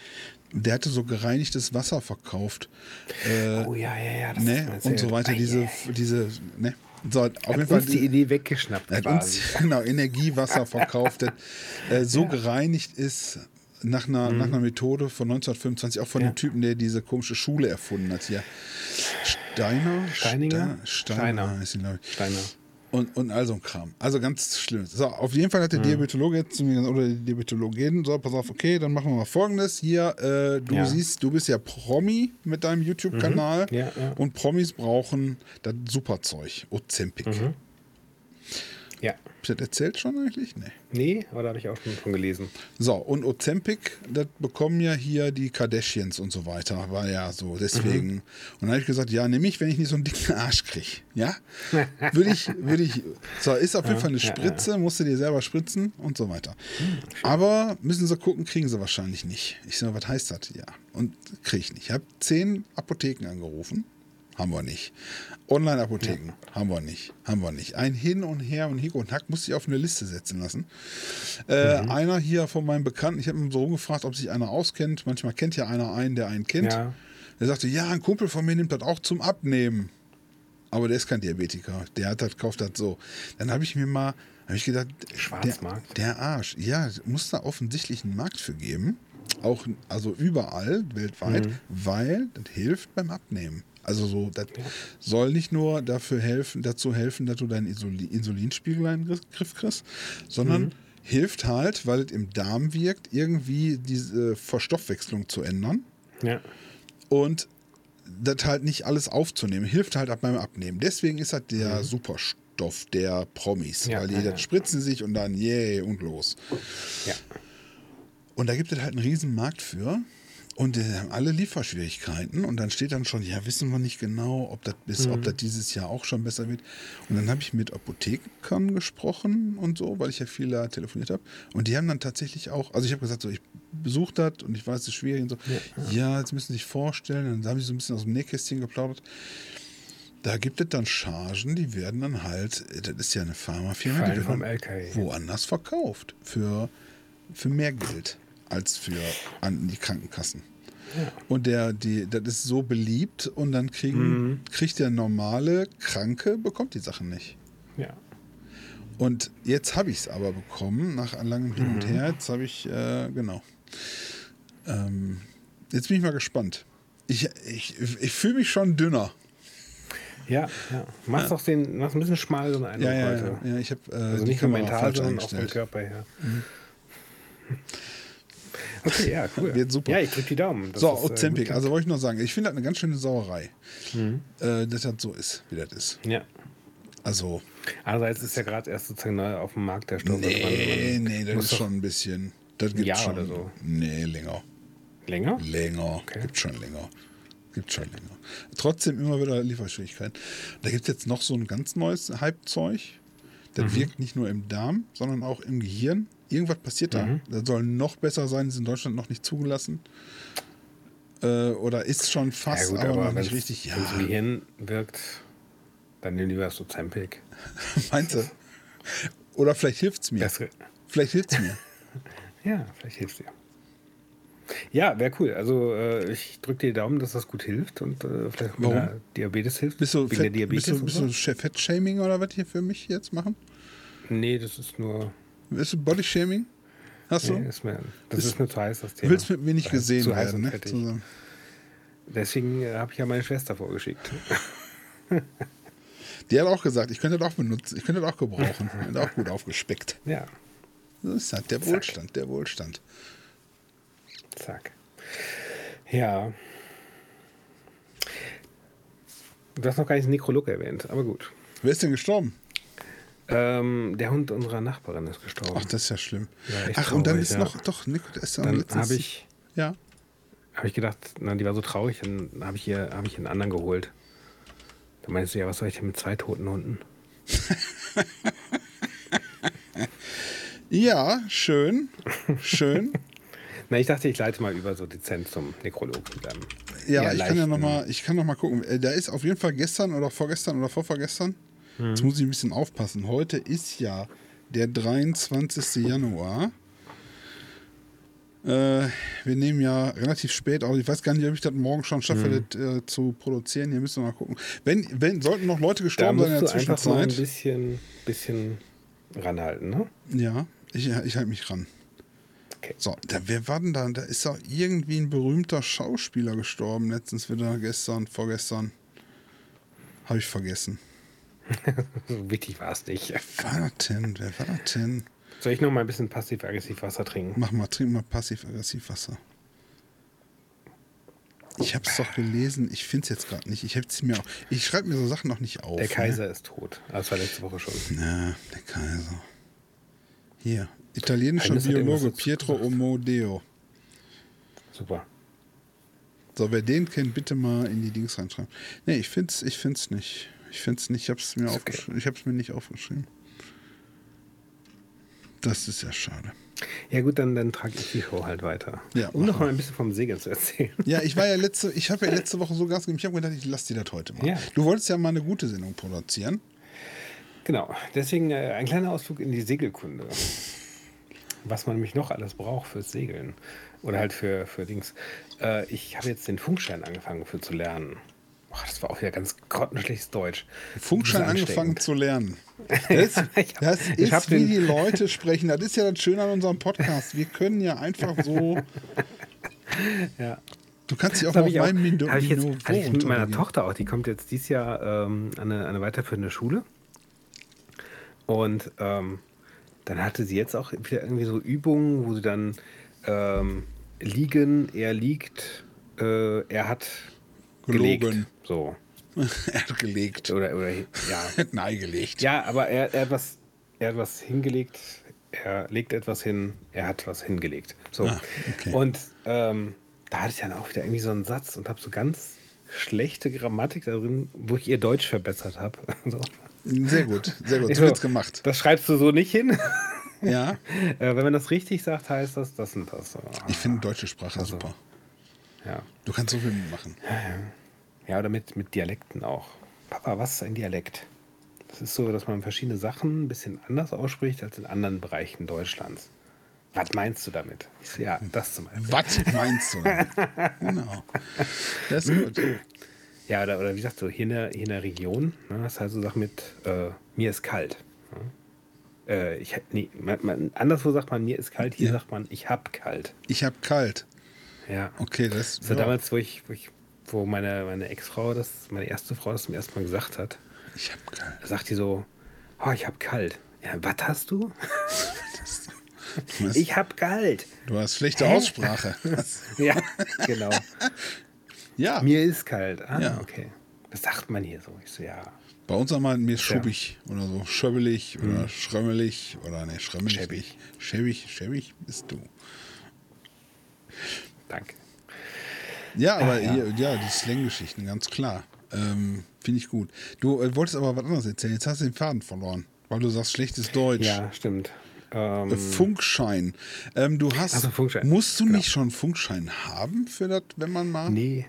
Der hatte so gereinigtes Wasser verkauft. Äh, Oh ja, ja, ja. Das ne? Und so weiter. Ei, Diese, ei, ei. diese, ne? So, auf jeden Hat Fall uns die Idee weggeschnappt er hat quasi. uns genau, Energiewasser verkauft, das äh, so gereinigt ist nach einer, nach einer Methode von 1925, auch von Mhm. Ja. dem Typen, der diese komische Schule erfunden hat hier. Steiner? Steininger? Steiner, Steiner. Heißt ihn, ich. Steiner. Und, und all so ein Kram. Also ganz schlimm. So, auf jeden Fall hat Mhm. der Diabetologe jetzt zu mir gesagt, oder die Diabetologin, so, pass auf, okay, dann machen wir mal folgendes. Hier, äh, du Ja. siehst, du bist ja Promi mit deinem YouTube-Kanal. Mhm. Ja, ja. Und Promis brauchen das Superzeug, Ozempic. Mhm. Ja. Hab ich das erzählt schon eigentlich? Nee. Nee, aber da habe ich auch schon von gelesen. So, und Ozempic, das bekommen ja hier die Kardashians und so weiter, war ja so, deswegen. Und dann habe ich gesagt, ja, nehme ich, wenn ich nicht so einen dicken Arsch kriege. Ja? Würde ich, würde ich, so, ist auf jeden Fall eine Spritze, musst du dir selber spritzen und so weiter. Aber müssen sie gucken, kriegen sie wahrscheinlich nicht. Ich so, was heißt das? Ja. Und kriege ich nicht. Ich habe zehn Apotheken angerufen. Haben wir nicht. Online-Apotheken haben wir nicht. Haben wir nicht. Ein Hin und Her und Hick und Hack musste ich auf eine Liste setzen lassen. Äh, Mhm. Einer hier von meinen Bekannten, ich habe ihn so rumgefragt, ob sich einer auskennt. Manchmal kennt ja einer einen, der einen kennt. Ja. Der sagte, ja, ein Kumpel von mir nimmt das auch zum Abnehmen. aber der ist kein Diabetiker. Der hat das, kauft das so. Dann habe ich mir mal, habe ich gedacht, Schwarzmarkt? Der, der Arsch, ja, muss da offensichtlich einen Markt für geben. Auch, also überall, weltweit, Mhm. weil das hilft beim Abnehmen. Also so, das soll nicht nur dafür helfen, dazu helfen, dass du deinen Insuli Insulinspiegel in den Griff kriegst, sondern Mhm. hilft halt, weil es im Darm wirkt, irgendwie diese Verstoffwechslung zu ändern Ja. und das halt nicht alles aufzunehmen. Hilft halt auch beim Abnehmen. Deswegen ist das der Superstoff der Promis, Mhm. Ja, weil die ja, das ja. spritzen sich und dann yay und los. Ja. Und da gibt es halt einen riesen Markt für. Und die haben alle Lieferschwierigkeiten. Und dann steht dann schon, ja, wissen wir nicht genau, ob das Mhm. ob das dieses Jahr auch schon besser wird. Und dann habe ich mit Apothekern gesprochen und so, weil ich ja viel da telefoniert habe. Und die haben dann tatsächlich auch, also ich habe gesagt, so, ich besuche das und ich weiß, es ist schwierig und so. Ja, jetzt müssen Sie sich vorstellen. Und dann haben sie so ein bisschen aus dem Nähkästchen geplaudert. Da gibt es dann Chargen, die werden dann halt, das ist ja eine Pharmafirma, die wird LKI. woanders verkauft. Für, für mehr Geld als für an die Krankenkassen. Und der, die, das ist so beliebt und dann kriegen, kriegt der normale Kranke, bekommt die Sachen nicht. Ja. Und jetzt habe ich es aber bekommen, nach langem Hin und her. Jetzt habe ich, äh, genau. Ähm, jetzt bin ich mal gespannt. Ich, ich, ich fühle mich schon dünner. Ja, ja. Machst doch den, machst ein bisschen schmaleren Eindruck Ja, ja, heute. ja. ja ich habe äh, Also nicht nur mental, sondern auch vom. Körper her. Okay, ja, cool. Wird super. Ja, ich drücke die Daumen. Das So, ist, äh, Ozempic, also wollte ich noch sagen, ich finde das eine ganz schöne Sauerei, Mhm. äh, dass das so ist, wie das ist. Ja. Also, Andererseits ist ja gerade erst sozusagen neu auf dem Markt der Stoff. nee, man- nee, das ist schon ein bisschen, das gibt Jahr schon, oder so. nee, länger, Länger? länger, Okay. gibt schon länger, gibt schon länger. Trotzdem immer wieder Lieferschwierigkeiten. Da gibt es jetzt noch so ein ganz neues Hype-Zeug, das Mhm. wirkt nicht nur im Darm, sondern auch im Gehirn. Irgendwas passiert da. Mhm. Das soll noch besser sein, ist in Deutschland noch nicht zugelassen. Äh, oder ist schon fast, ja, gut, aber, aber, noch wenn nicht es richtig. Ja, im Gehirn wirkt, dann nimm lieber das Ozempic. Meinst du? Oder vielleicht hilft es mir. Das, Vielleicht hilft es mir. ja, vielleicht hilft dir. Ja, wäre cool. Also äh, ich drücke dir die Daumen, dass das gut hilft und äh, vielleicht Warum? Diabetes hilft. Bist du, fett, Diabetes bist du, bist so? du Fettshaming oder was hier für mich jetzt machen? Nee, das ist nur. Bist du Bodyshaming? Hast du? Nee, ist mir, das Bist- ist mir zu heiß, das du Thema. willst mit mir nicht gesehen zu werden, und ne? Zusammen. Deswegen äh, habe ich ja meine Schwester vorgeschickt. Die hat auch gesagt, ich könnte das auch benutzen, ich könnte das auch gebrauchen. Hat auch gut aufgespeckt. Ja, Das ist halt der Wohlstand, der Wohlstand. zack. Ja. Du hast noch gar nicht den Nekrolog erwähnt, aber gut. Wer ist denn gestorben? Ähm, der Hund unserer Nachbarin ist gestorben. Ach, das ist ja schlimm. Ja, Ach, und dann ist ja. noch, doch, Nico, ist ja dann habe ich, Ja. hab ich gedacht, na, die war so traurig, dann habe ich, hier- hab ich einen anderen geholt. Da meinst du, ja, was soll ich denn mit zwei toten Hunden? Ja, schön. Schön. Na, ich dachte, ich leite mal über so dezent zum Nekrolog. Ja, ich kann ja leichten- noch mal, ich kann noch mal gucken. Äh, Da ist auf jeden Fall gestern oder vorgestern oder vorvorgestern. Mhm. Jetzt muss ich ein bisschen aufpassen. Heute ist ja der 23. Januar. Äh, wir nehmen ja relativ spät auf. Ich weiß gar nicht, ob ich das morgen schon schaffe, Mhm. das äh, zu produzieren. Hier müssen wir mal gucken. Wenn, wenn sollten noch Leute gestorben sein in der einfach mal ein Zwischenzeit. bisschen, bisschen ranhalten, ne? Ja, ich, ich halte mich ran. Okay. So, da, wer war denn da? Da ist doch irgendwie ein berühmter Schauspieler gestorben. Letztens wieder, gestern, vorgestern. Habe ich vergessen. So wichtig war es nicht. Wer war das denn? Wer war das denn? Soll ich noch mal ein bisschen passiv-aggressiv Wasser trinken? Mach mal, trink mal passiv-aggressiv Wasser. Ich habe es doch gelesen. Ich finde es jetzt gerade nicht. Ich, hab's mir auch, ich schreibe mir so Sachen noch nicht auf. Der Kaiser ist tot. Das war letzte Woche schon. Ne? Ja, der Kaiser. Hier. Italienischer irgendwas Biologe Pietro. Omodeo. Super. So, wer den kennt, bitte mal in die Dings reinschreiben. Nee, ich find's, ich find's nicht. Ich find's nicht, ich hab's mir Ist okay. aufgeschrieben. Ich hab's mir nicht aufgeschrieben. Das ist ja schade. Ja gut, dann, dann trage ich die Show halt weiter. Ja, um mach noch mal ein bisschen vom Segeln zu erzählen. Ja, ich war ja letzte, ich habe ja letzte Woche so Gas gegeben. Ich habe gedacht, ich lasse dir das heute mal. Ja. Du wolltest ja mal eine gute Sendung produzieren. Genau, deswegen äh, ein kleiner Ausflug in die Segelkunde. Was man nämlich noch alles braucht fürs Segeln. Oder halt für, für Dings. Äh, ich habe jetzt den Funkschein angefangen für zu lernen. Oh, das war auch wieder ganz grottenschlechtes Deutsch. Funkschein angefangen zu lernen. Das, das ist, wie die Leute sprechen. Das ist ja das Schöne an unserem Podcast. Wir können ja einfach so. Ja. Du kannst dich auch auf habe meinem Mino- hab ich jetzt hab ich mit meiner. Tochter auch. Die kommt jetzt dieses Jahr ähm, an, eine, eine weiterführende Schule. Und ähm, dann hatte sie jetzt auch wieder irgendwie so Übungen, wo sie dann ähm, liegen, er liegt, äh, er hat Gelogen. gelegt. So. er hat gelegt. Oder, oder ja. Nein, gelegt. Ja, aber er, er, hat was, er hat was hingelegt, er legt etwas hin, er hat was hingelegt. So. Ah, okay. Und ähm, da hatte ich dann auch wieder irgendwie so einen Satz und habe so ganz schlechte Grammatik darin, wo ich ihr Deutsch verbessert habe. So. Sehr gut, sehr gut. So wird's gemacht. Das schreibst du so nicht hin. Ja, äh, wenn man das richtig sagt, heißt das das und das. Ich finde deutsche Sprache Also. super. Ja. Du kannst so viel mitmachen. ja, oder mit, mit Dialekten auch. Papa, was ist ein Dialekt? Das ist so, dass man verschiedene Sachen ein bisschen anders ausspricht als in anderen Bereichen Deutschlands. Was meinst du damit? So, ja, das zum Beispiel. Was meinst du? damit? genau. Das ist gut. Ja, oder, oder wie gesagt, so hier in der, hier in der Region, ne, das halt so Sachen mit, äh, mir ist kalt. Ne? Äh, ich, hab- nee, man, man, anderswo sagt man, mir ist kalt, hier Ja. sagt man, ich hab kalt. Ich habe kalt. Ja. Okay, das So ja, damals, wo ich, wo ich, wo meine, meine Ex-Frau das, meine erste Frau das zum ersten Mal gesagt hat, Ich habe kalt. da sagt die so, oh, ich hab kalt. Ja, was hast du? Du hast, Ich hab kalt. du hast schlechte Hä? Aussprache. Ja, genau. ja, Mir ist kalt. Ah, Ja. okay. Das sagt man hier so. Ich so, ja. bei uns haben wir mir ist Ja. Mhm. schubbig oder so. Schöbbelig oder schrömmelig oder ne, schrömmelig. Schäbig. Schäbig, schäbig bist du. Danke. Ja, aber ja. Hier, ja, die Slang-Geschichten, ganz klar. Ähm, Finde ich gut. Du äh, wolltest aber was anderes erzählen. Jetzt hast du den Faden verloren, weil du sagst schlechtes Deutsch. Ja, stimmt. Ähm, Äh, Funkschein. Ähm, du hast. Ach so, Funkschein. Musst du Genau. nicht schon Funkschein haben für das, wenn man mal. Nee,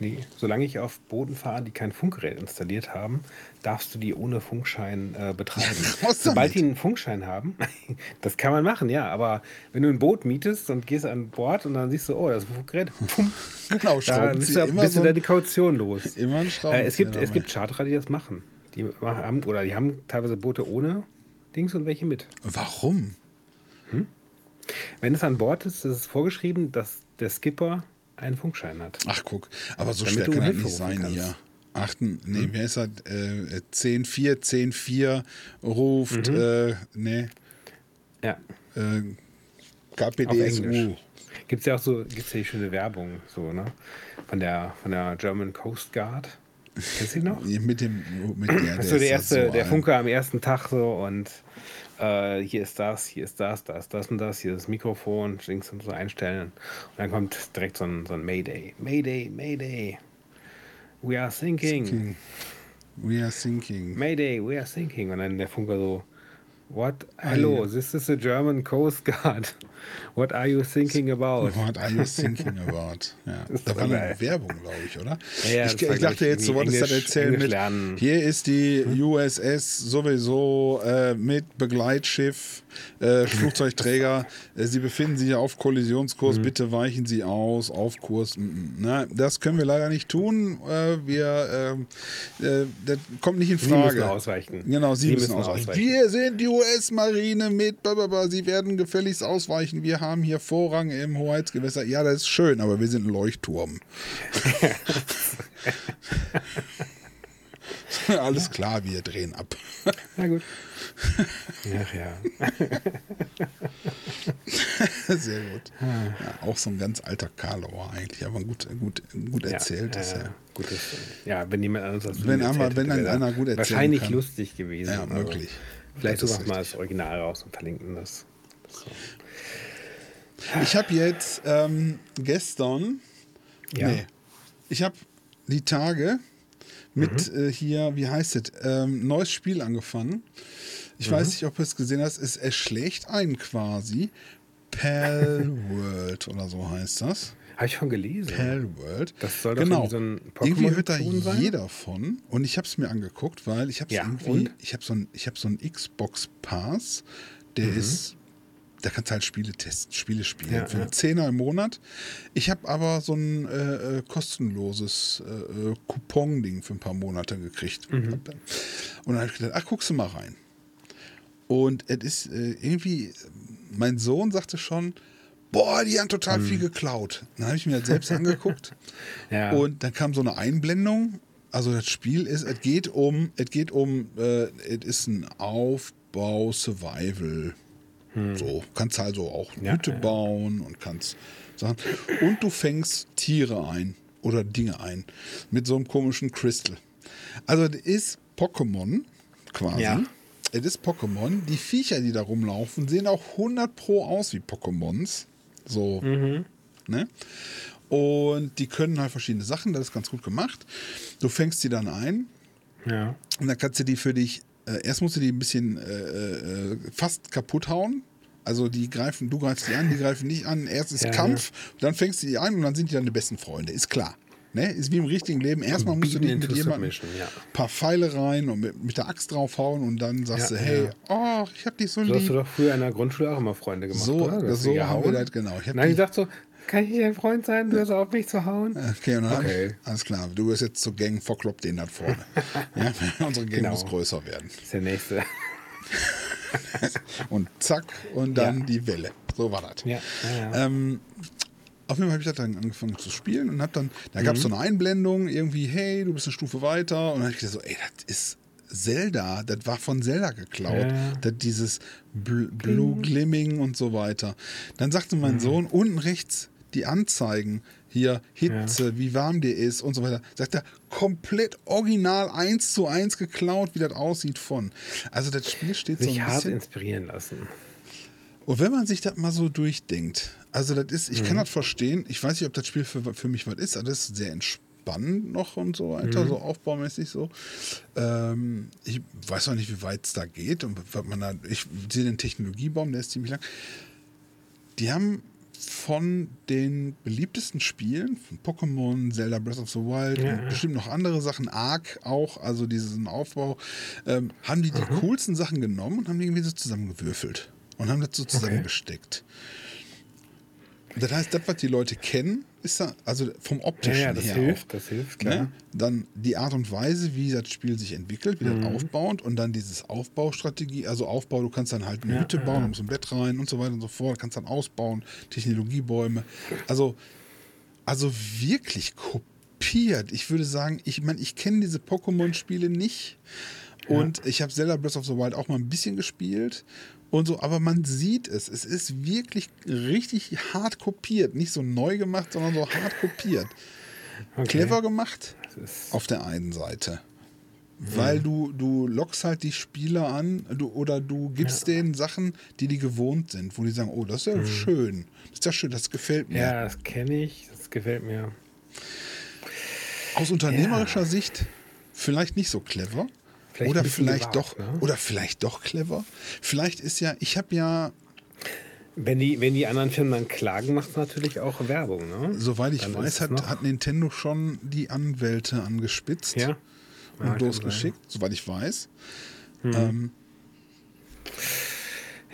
nee. Solange ich auf Booten fahre, die kein Funkgerät installiert haben, darfst du die ohne Funkschein äh, betreiben. Sobald die einen Funkschein haben, das kann man machen, ja. Aber wenn du ein Boot mietest und gehst an Bord und dann siehst du, oh, das ist ein Funkgerät, pum, Genau, da bist du, bist so du da die Kaution los. Immer ein Äh, es, gibt, es gibt Charterer, die das machen. Die haben, oder die haben teilweise Boote ohne Dings und welche mit. Warum? Wenn es an Bord ist, ist es vorgeschrieben, dass der Skipper einen Funkschein hat. Ach, guck. Aber so Damit schwer kann das nicht sein kannst. hier. Achten, nee, wer ist das? Äh, 10-4, 10-4 ruft, äh, nee, Ja. äh, KPDSU. Gibt es ja auch so, gibt's ja die schöne Werbung, so, ne? Von der, von der German Coast Guard. Kennst du die noch? Mit dem, mit der, ist so der, erste, so der Funker am ersten Tag so und äh, hier ist das, hier ist das, da ist das und das, hier ist das Mikrofon, links und so einstellen. Und dann kommt direkt so ein, so ein Mayday. Mayday, Mayday. We are sinking. We are thinking. Mayday, we are sinking. Und dann der Funker so, What? Hello, this is the German Coast Guard. What are you thinking about? What are you thinking about? Ja. Da war eine. Werbung, glaube ich, oder? Ja, ja, ich ich dachte jetzt, du wolltest das Englisch- erzählen Englisch mit, lernen. hier ist die USS sowieso äh, mit Begleitschiff, äh, Flugzeugträger. äh, Sie befinden sich auf Kollisionskurs, Mhm. bitte weichen Sie aus, auf Kurs. mm, mm. Na, das können wir leider nicht tun. Äh, wir, ähm, äh, das kommt nicht in Sie Frage. müssen ausweichen. Genau, Sie, Sie müssen, müssen ausweichen. ausweichen. Wir sind die US-Marine mit, blablabla. Sie werden gefälligst ausweichen. Wir haben hier Vorrang im Hoheitsgewässer. Ja, das ist schön, aber wir sind ein Leuchtturm. Alles klar, wir drehen ab. Na gut. Ach ja. Sehr gut. Ja, auch so ein ganz alter Karlauer eigentlich, aber gut, gut, gut erzählt ja, ist ja. er. Gut, das, ja, wenn jemand anderes das Wenn erzählt hätte, wenn wäre einer gut erzählen Wahrscheinlich kann. lustig gewesen. Ja, möglich. Vielleicht suchen ist wir mal das Original raus und verlinken das. So. Ich habe jetzt ähm, gestern, Ja. nee, ich habe die Tage mit äh, hier, wie heißt es, ähm, neues Spiel angefangen. Ich weiß nicht, ob du es gesehen hast. Es erschlägt einen quasi. Pal World oder so heißt das. Habe ich schon gelesen. Pal World. Das soll doch genau. irgendwie so ein Irgendwie hört da sein? jeder von. Und ich habe es mir angeguckt, weil ich habe Ja, irgendwie, und? ich habe so ein, ich habe so einen Xbox Pass, der Mhm. ist da kannst du halt Spiele testen, Spiele spielen. Ja, für ja. einen Zehner im Monat. Ich habe aber so ein äh, äh, kostenloses äh, äh, Coupon-Ding für ein paar Monate gekriegt. Mhm. Und dann habe ich gedacht, ach, guckst du mal rein. Und es ist äh, irgendwie, mein Sohn sagte schon, boah, die haben total Mhm. viel geklaut. Dann habe ich mir das selbst angeguckt. Ja. Und dann kam so eine Einblendung. Also das Spiel ist, es geht um, es geht um, äh, es ist ein Aufbau, Survival. So, kannst also auch Ja, Hütte ja, bauen und kannst Sachen. Und du fängst Tiere ein oder Dinge ein mit so einem komischen Crystal. Also es ist Pokémon quasi. Ja. Es ist Pokémon. Die Viecher, die da rumlaufen, sehen auch 100 pro aus wie Pokémons. So, Mhm. ne? Und die können halt verschiedene Sachen, das ist ganz gut gemacht. Du fängst die dann ein ja. und dann kannst du die für dich, äh, erst musst du die ein bisschen äh, äh, fast kaputt hauen. Also die greifen, du greifst die an, die greifen nicht an. Erst ist Ja, Kampf, dann fängst du die ein und dann sind die deine besten Freunde. Ist klar. Ne? Ist wie im richtigen Leben. Erstmal musst du dich mit jemandem ja. ein paar Pfeile rein und mit, mit der Axt draufhauen und dann sagst Ja, du, hey, ja. oh, ich hab dich so So hast du lieb. doch früher in der Grundschule auch immer Freunde gemacht, So- oder? Du hast so haben wir das, genau. Ich Nein, die- ich dachte so, kann ich nicht dein Freund sein? Du hörst auf mich zu hauen? Okay, und dann Okay. Ich, alles klar, du wirst jetzt zur Gang, verklopp den da vorne. ja, unsere Gang Genau. muss größer werden. Das ist der nächste. Und zack, und dann Ja. die Welle. So war das. Ja, ja, ja. Ähm, auf jeden Fall habe ich das dann angefangen zu spielen und habe dann, da gab es so eine Einblendung, irgendwie, hey, du bist eine Stufe weiter. Und dann habe ich gedacht, so, ey, das ist Zelda, das war von Zelda geklaut. Ja. Das, dieses Bl Blue Glimming und so weiter. Dann sagte mein Sohn, unten rechts die Anzeigen, hier Hitze, wie warm dir ist und so weiter. Sagt er, komplett original eins zu eins geklaut, wie das aussieht von. Also das Spiel steht so Sich ein hart bisschen... inspirieren lassen. Und wenn man sich das mal so durchdenkt, also das ist, ich kann Mhm. das verstehen, ich weiß nicht, ob das Spiel für, für mich was ist, aber das ist sehr entspannend noch und so weiter, Mhm. so aufbaumäßig so. Ähm, ich weiß noch nicht, wie weit es da geht und was man da, ich sehe den Technologiebaum, der ist ziemlich lang. Die haben von den beliebtesten Spielen, von Pokémon, Zelda Breath of the Wild Ja, und bestimmt noch andere Sachen, Ark auch, also diesen Aufbau, ähm, haben die die Mhm. coolsten Sachen genommen und haben die irgendwie so zusammengewürfelt und haben das so zusammengesteckt. Das heißt, das, was die Leute kennen, ist da, also vom Ja, optischen ja, das her hilft, auch. das hilft, klar. Ne? Dann die Art und Weise, wie das Spiel sich entwickelt, wie Mhm. das aufbaut und dann dieses Aufbaustrategie, also Aufbau, du kannst dann halt eine Ja, Hütte ja, bauen, ja. du musst ein Bett rein und so weiter und so fort, kannst dann ausbauen, Technologiebäume. Also, also wirklich kopiert. Ich würde sagen, ich meine, ich kenne diese Pokémon-Spiele nicht und ich habe Zelda Breath of the Wild auch mal ein bisschen gespielt und so, aber man sieht es. Es ist wirklich richtig hart kopiert. Nicht so neu gemacht, sondern so hart kopiert. Okay. Clever gemacht auf der einen Seite. Weil du, du lockst halt die Spieler an du, oder du gibst denen Sachen, die die gewohnt sind, wo die sagen, oh, das ist ja schön. Das ist ja schön, das gefällt mir. ja, das kenne ich, das gefällt mir. Aus unternehmerischer Sicht vielleicht nicht so clever. Vielleicht oder vielleicht gewagt, doch, ne? oder vielleicht doch clever. Vielleicht ist ja, ich habe ja, Wenn die, wenn die anderen Firmen dann klagen, macht es natürlich auch Werbung, ne? soweit ich Dann weiß, hat, hat Nintendo schon die Anwälte angespitzt Ja. Ja, und kann losgeschickt, soweit ich weiß. Ähm,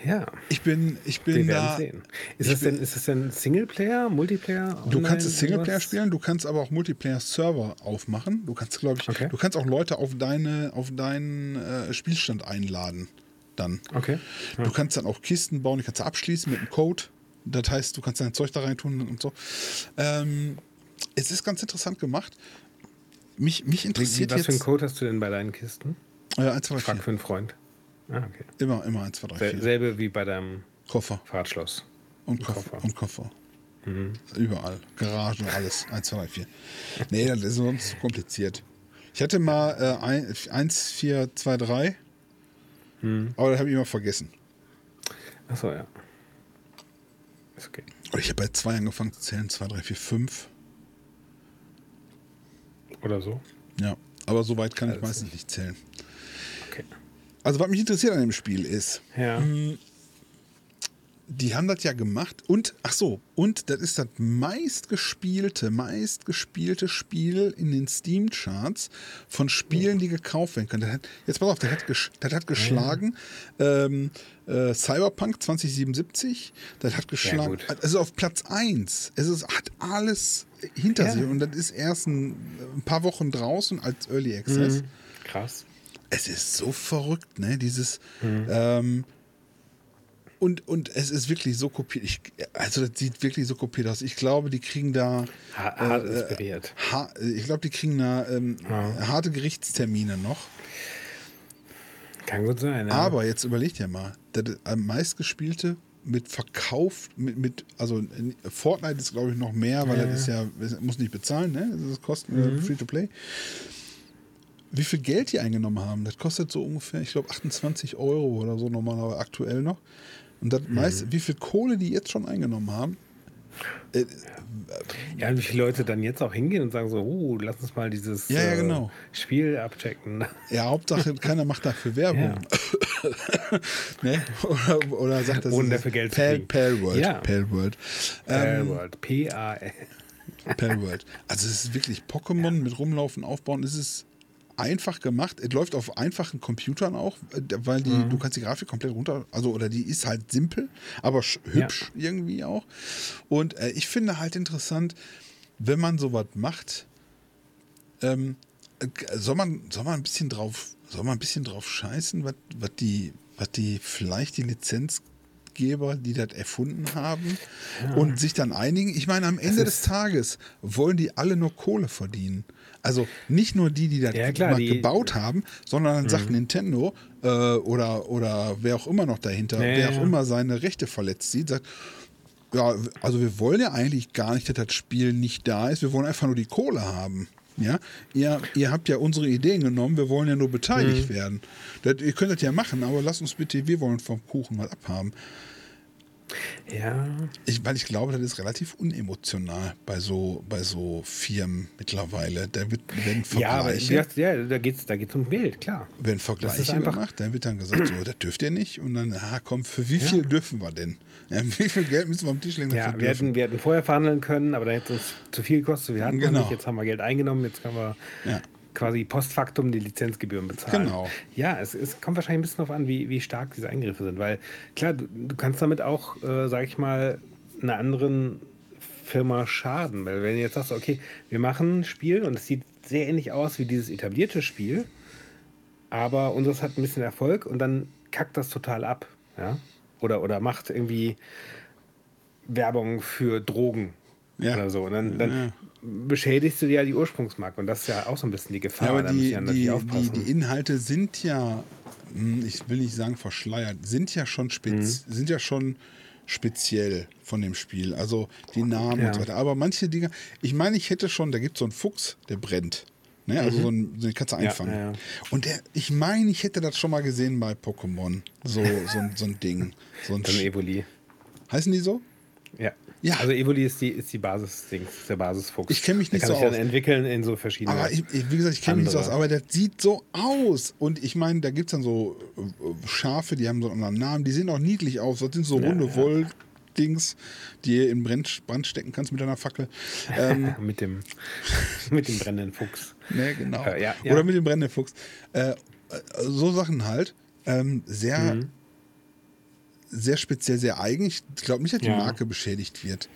Ja, ich bin, ich wir bin werden da. sehen. Ist das, denn, ist das denn Singleplayer, Multiplayer? Du online, kannst es Singleplayer spielen, du kannst aber auch Multiplayer-Server aufmachen. Du kannst, glaube ich, Okay. du kannst auch Leute auf deine, auf deinen äh, Spielstand einladen. Dann. Okay. Du kannst dann auch Kisten bauen, die kannst du abschließen mit einem Code. Das heißt, du kannst dein Zeug da rein tun und so. Ähm, es ist ganz interessant gemacht. Mich, mich Wie, interessiert was für einen jetzt. Code hast du denn bei deinen Kisten? 1, 2, 3, Frag 4. für einen Freund. Ah, okay. Immer, immer 1, 2, 3, Sel 4. selbe wie bei deinem Koffer. Fahrtschloss. Und Koffer. Koffer. Mhm. Und Koffer. Überall. Garagen, alles. 1, 2, 3, 4. Nee, das ist sonst zu kompliziert. Ich hatte mal äh, 1, 4, 2, 3. Mhm. Aber das habe ich immer vergessen. Achso, ja. Ist okay. Und ich habe bei 2 angefangen zu zählen. 2, 3, 4, 5. Oder so. Ja. Aber so weit kann ich Also. meistens nicht zählen. Okay. Also, was mich interessiert an dem Spiel ist, Ja. Mhm. die haben das ja gemacht und, ach so, und das ist das meistgespielte, meistgespielte Spiel in den Steam-Charts von Spielen, die gekauft werden können. Hat, jetzt pass auf, das hat, das hat geschlagen ähm, äh, Cyberpunk 2077, das hat geschlagen, ja, also auf Platz 1. Es ist, hat alles hinter ja. sich und das ist erst ein, ein, paar Wochen draußen als Early Access. Mhm. Krass. Es ist so verrückt, ne? Dieses, mhm. ähm, und, und es ist wirklich so kopiert. Ich, also das sieht wirklich so kopiert aus. Ich glaube, die kriegen da hart äh, inspiriert. Ha, ich glaube, die kriegen da ähm, ja. harte Gerichtstermine noch. Kann gut sein. Ja. Aber jetzt überlegt ja mal, das am meistgespielte mit Verkauf, mit, mit, also Fortnite ist glaube ich noch mehr, weil ja. das ist ja, muss nicht bezahlen, ne? Das ist kosten mhm. Free to Play. Wie viel Geld die eingenommen haben, das kostet so ungefähr, ich glaube 28 Euro oder so normalerweise aktuell noch. Und das mhm. meist, wie viel Kohle die jetzt schon eingenommen haben. Äh, ja, und wie viele Leute dann jetzt auch hingehen und sagen so, uh, lass uns mal dieses ja, ja, genau. äh, Spiel abchecken. Ja, Hauptsache, keiner macht dafür Werbung. ne? oder, oder sagt das Ohne dafür Geld Pal, Pal World. Ja. Pal World. Pal ähm, World. P-A-L. Pal World. Also es ist wirklich Pokémon mit rumlaufen, aufbauen. Es ist einfach gemacht. Es läuft auf einfachen Computern auch, äh, weil die, mhm. du kannst die Grafik komplett runter, also oder die ist halt simpel, aber hübsch ja. irgendwie auch. Und äh, ich finde halt interessant, wenn man sowas macht, ähm, äh, soll man, soll man ein bisschen drauf, soll man ein bisschen drauf scheißen, was, die, was die vielleicht die Lizenzgeber, die das erfunden haben ja. und sich dann einigen. Ich meine, am Ende des Tages wollen die alle nur Kohle verdienen. Also nicht nur die, die das ja, klar, die, gebaut haben, sondern dann sagt mhm. Nintendo äh, oder, oder wer auch immer noch dahinter, ja, wer auch ja. immer seine Rechte verletzt sieht, sagt, ja, also wir wollen ja eigentlich gar nicht, dass das Spiel nicht da ist, wir wollen einfach nur die Kohle haben. Ja, ihr, ihr habt ja unsere Ideen genommen, wir wollen ja nur beteiligt mhm. werden. Das, ihr könnt das ja machen, aber lasst uns bitte, wir wollen vom Kuchen mal abhaben. Ja. Ich, weil ich glaube, das ist relativ unemotional bei so, bei so Firmen mittlerweile. Da wird, wenn Vergleiche. Ja, aber, ja da geht es da geht's um Geld, klar. Wenn Vergleiche gemacht, dann wird dann gesagt, so, das dürft ihr nicht. Und dann, ah, komm, für wie viel ja. dürfen wir denn? Ja, wie viel Geld müssen wir am Tisch legen? Ja, wir hätten, wir hätten vorher verhandeln können, aber da hätte es zu viel gekostet. Wir hatten genau. nicht, jetzt haben wir Geld eingenommen, jetzt können wir ja quasi postfaktum die Lizenzgebühren bezahlen. Genau. Ja, es, es kommt wahrscheinlich ein bisschen darauf an, wie, wie stark diese Eingriffe sind, weil klar, du, du kannst damit auch, äh, sag ich mal, einer anderen Firma schaden, weil wenn du jetzt sagst, okay, wir machen ein Spiel und es sieht sehr ähnlich aus wie dieses etablierte Spiel, aber unseres hat ein bisschen Erfolg und dann kackt das total ab, ja, oder, oder macht irgendwie Werbung für Drogen ja. oder so. Und dann, dann ja. Beschädigst du ja die Ursprungsmarke. Und das ist ja auch so ein bisschen die Gefahr. Ja, aber die, die, die, die, Inhalte sind ja, hm, ich will nicht sagen verschleiert, sind ja schon, spez mhm. sind ja schon speziell von dem Spiel. Also die Namen ja. und so weiter. Aber manche Dinge, ich meine, ich hätte schon, da gibt es so einen Fuchs, der brennt. Ne? Also mhm. so, ein, so eine Katze einfangen. Ja, ja. Und der, ich meine, ich hätte das schon mal gesehen bei Pokémon. So, so, so ein Ding. So ein, so ein Evoli. Heißen die so? Ja. Ja. Also Evoli ist die, ist die Basis, ist der Basisfuchs. Ich kenne mich nicht der so kann aus. sich dann entwickeln in so verschiedene. Aber ich, wie gesagt, ich kenne mich nicht so aus, aber der sieht so aus. Und ich meine, da gibt es dann so äh, Schafe, die haben so einen anderen Namen, die sehen auch niedlich aus. Das sind so runde ja, ja. Wolldings, die ihr in Brand, Brand stecken kannst mit einer Fackel. Ähm, mit, dem, mit dem brennenden Fuchs. Ne, genau. Äh, ja, Oder mit dem brennenden Fuchs. Äh, so Sachen halt. Ähm, sehr mhm sehr speziell, sehr eigen. Ich glaube nicht, dass die ja. Marke beschädigt wird.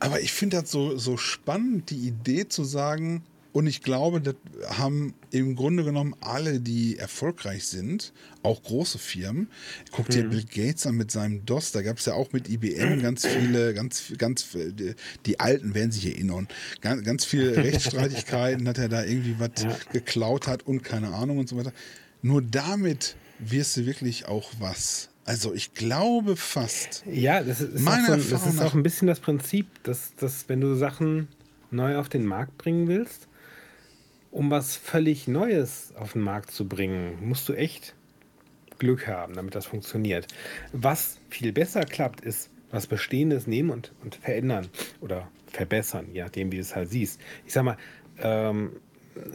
Aber ich finde das so, so spannend, die Idee zu sagen, und ich glaube, das haben im Grunde genommen alle, die erfolgreich sind, auch große Firmen. Guck dir mhm. Bill Gates an mit seinem DOS, da gab es ja auch mit IBM ganz viele, ganz, ganz, die, Alten werden sich erinnern, ganz, ganz viele Rechtsstreitigkeiten, dass er da irgendwie was ja. geklaut hat und keine Ahnung und so weiter. Nur damit wirst du wirklich auch was also ich glaube fast. Ja, das ist, auch, so, das ist auch ein bisschen das Prinzip, dass, dass wenn du Sachen neu auf den Markt bringen willst, um was völlig Neues auf den Markt zu bringen, musst du echt Glück haben, damit das funktioniert. Was viel besser klappt, ist was Bestehendes nehmen und, und verändern oder verbessern, je nachdem, wie du es halt siehst. Ich sag mal, ähm,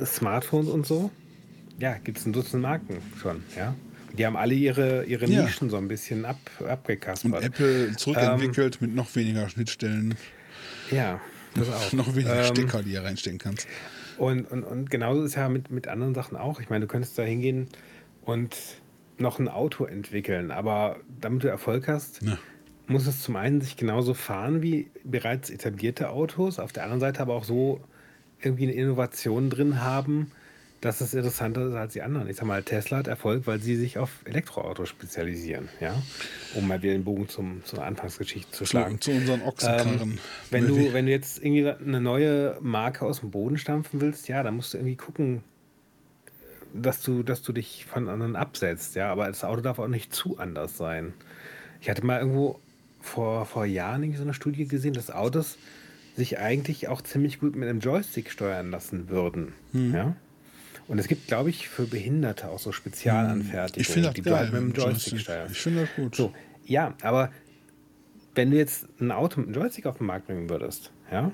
Smartphones und so, ja, gibt es ein Dutzend Marken schon, ja Die haben alle ihre, ihre Ja. Nischen so ein bisschen ab, Und abgekaspert. Apple zurückentwickelt mit noch weniger Schnittstellen, ja, das auch. noch weniger Ähm, Stecker, die ihr reinstecken kannst. Und, und, und genauso ist ja mit, mit anderen Sachen auch. Ich meine, du könntest da hingehen und noch ein Auto entwickeln, aber damit du Erfolg hast, Ja. muss es zum einen sich genauso fahren wie bereits etablierte Autos, auf der anderen Seite aber auch so irgendwie eine Innovation drin haben, dass es interessanter ist als die anderen. Ich sag mal, Tesla hat Erfolg, weil sie sich auf Elektroautos spezialisieren, ja, um mal wieder den Bogen zum, zur Anfangsgeschichte zu Zu, schlagen. zu unseren Ochsenkarren. Ähm, wenn, du, wenn du jetzt irgendwie eine neue Marke aus dem Boden stampfen willst, ja, dann musst du irgendwie gucken, dass du, dass du dich von anderen absetzt, ja, aber das Auto darf auch nicht zu anders sein. Ich hatte mal irgendwo vor, vor Jahren irgendwie so eine Studie gesehen, dass Autos sich eigentlich auch ziemlich gut mit einem Joystick steuern lassen würden. Hm. Ja? Und es gibt, glaube ich, für Behinderte auch so Spezialanfertigungen, ich finde das die geil. du halt mit dem Joystick, steuerst. Ich finde das gut. So, ja, aber wenn du jetzt ein Auto mit einem Joystick auf den Markt bringen würdest, ja,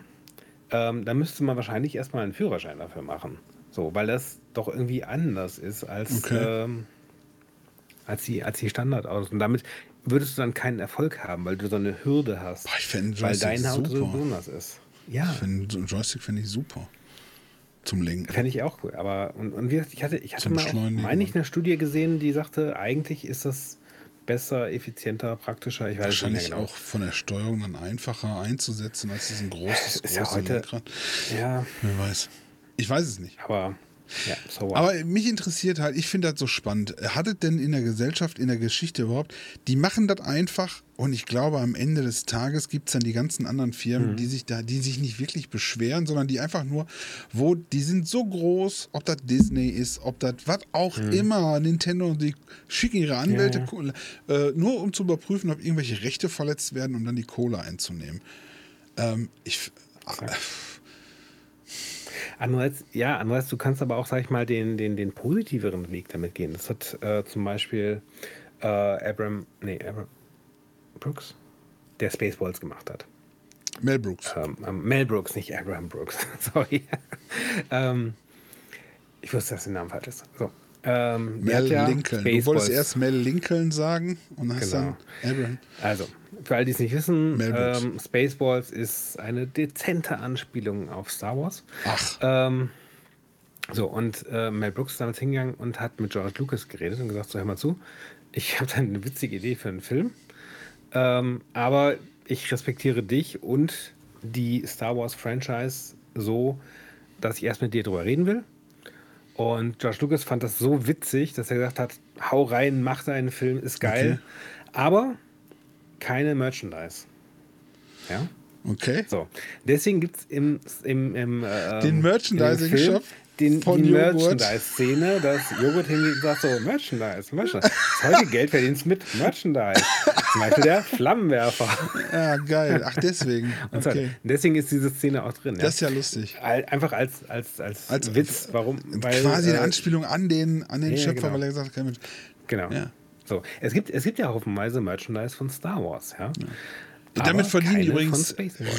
ähm, dann müsste man wahrscheinlich erstmal einen Führerschein dafür machen. So, weil das doch irgendwie anders ist als, Okay. ähm, als, die, als die Standardautos. Und damit würdest du dann keinen Erfolg haben, weil du so eine Hürde hast. Boah, ich weil dein Auto so super. besonders ist. Ja, Ich finde, so einen Joystick finde ich super. Zum Lenken. fände ich auch cool. Aber und, und gesagt, ich hatte, ich hatte Zum mal, auch, meine ich, eine Studie gesehen, die sagte, eigentlich ist das besser, effizienter, praktischer. Ich weiß Wahrscheinlich genau. auch von der Steuerung dann einfacher einzusetzen als diesen großes, Ist ja heute- Lenkrad. Ja, Wer weiß. Ich weiß es nicht. aber ja, so. Aber mich interessiert halt, ich finde das so spannend. Hat es denn in der Gesellschaft, in der Geschichte überhaupt, die machen das einfach und ich glaube, am Ende des Tages gibt es dann die ganzen anderen Firmen, Mhm. die sich da, die sich nicht wirklich beschweren, sondern die einfach nur, wo, die sind so groß, ob das Disney ist, ob das was auch immer, Nintendo, die schicken ihre Anwälte, Mhm. Ja, äh, nur um zu überprüfen, ob irgendwelche Rechte verletzt werden, um dann die Kohle einzunehmen. Ähm, ich. Äh, Andererseits, ja, andererseits, du kannst aber auch, sag ich mal, den, den, den positiveren Weg damit gehen. Das hat äh, zum Beispiel äh, Abram, nee, Abram Brooks, der Spaceballs gemacht hat. Mel Brooks. Ähm, ähm, Mel Brooks, nicht Abraham Brooks, sorry. ähm, ich wusste, dass der Name falsch ist. So. Ähm, Mel ja Lincoln. Du wolltest Spaceballs- erst Mel Lincoln sagen und hast Genau. dann Abraham. Also, für all die es nicht wissen, ähm, Spaceballs ist eine dezente Anspielung auf Star Wars. Ach, so, und äh, Mel Brooks ist damals hingegangen und hat mit George Lucas geredet und gesagt: So, hör mal zu, ich habe da eine witzige Idee für einen Film, ähm, aber ich respektiere dich und die Star Wars Franchise so, dass ich erst mit dir drüber reden will. Und George Lucas fand das so witzig, dass er gesagt hat: Hau rein, mach deinen Film, ist geil, aber keine Merchandise. Ja? okay. So, deswegen gibt es im, im, im äh, Den im Merchandising-Shop den, von die. Merchandise-Szene, dass Joghurt hingeht und sagt so, Merchandise, Merchandise. Das heute Geld verdienst mit Merchandise. Zum Beispiel der Flammenwerfer. Ja, geil. Ach, deswegen. Und. Okay. Deswegen ist diese Szene auch drin. Das ist ja lustig. Einfach als, als, als, Als- Witz. Warum? Quasi eine äh, Anspielung an den, an den ja, Schöpfer, genau. weil er gesagt hat, kein Mensch- Genau. Ja. So, es gibt, es gibt ja haufenweise Merchandise von Star Wars, ja. Aber Damit verdienen die übrigens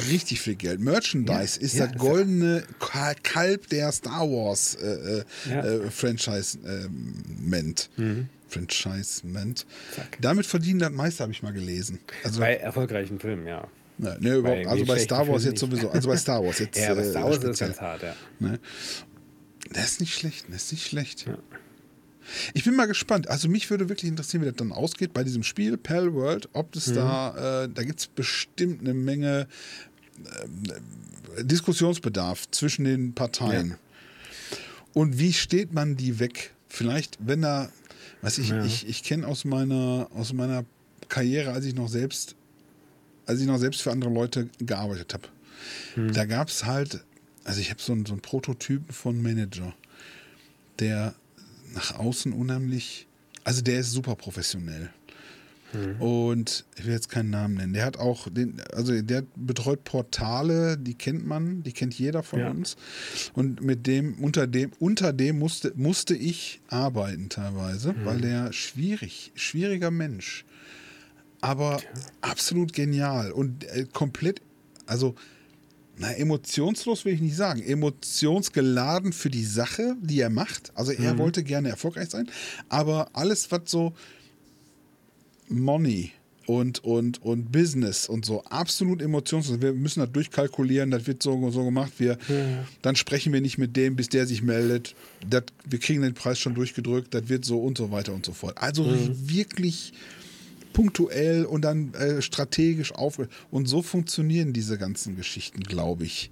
richtig viel Geld. Merchandise Ja, ist ja, das ist goldene Ka- Kalb der Star Wars äh, äh, Ja. äh, Franchise-Ment. Franchise-Ment. Zack. Damit verdienen das meiste, habe ich mal gelesen. Also, Bei erfolgreichen Filmen, ja. ne, überhaupt, bei also bei Star Wars Filmen jetzt nicht. sowieso. Also bei Star Wars jetzt. Ja, bei äh, Star Wars ist speziell. ganz hart, ja. Ne? Das ist nicht schlecht, das ist nicht schlecht. Ja. Ich bin mal gespannt. Also mich würde wirklich interessieren, wie das dann ausgeht bei diesem Spiel, Pal World, ob Mhm. es da, äh, da gibt es bestimmt eine Menge ähm, Diskussionsbedarf zwischen den Parteien. Ja. Und wie steht man die weg? Vielleicht, wenn da, weiß ich, Ja. ich, ich kenne aus meiner, aus meiner Karriere, als ich noch selbst, als ich noch selbst für andere Leute gearbeitet habe, Hm. da gab es halt, also ich habe so, einen- so einen Prototypen von Manager, der nach außen unheimlich, also der ist super professionell. Und ich will jetzt keinen Namen nennen. Der hat auch den, also der betreut Portale, die kennt man, die kennt jeder von Ja. uns. Und mit dem, unter dem, unter dem musste, musste ich arbeiten teilweise, weil der schwierig, schwieriger Mensch. Aber absolut genial und äh, komplett, also na, emotionslos will ich nicht sagen. Emotionsgeladen für die Sache, die er macht. Also er Mhm. wollte gerne erfolgreich sein, aber alles, was so Money und, und, und Business und so absolut emotionslos. Wir müssen das durchkalkulieren, das wird so, so gemacht. Wir, Dann sprechen wir nicht mit dem, bis der sich meldet. Das, wir kriegen den Preis schon durchgedrückt, das wird so und so weiter und so fort. Also wirklich punktuell und dann äh, strategisch auf. Und so funktionieren diese ganzen Geschichten, glaube ich.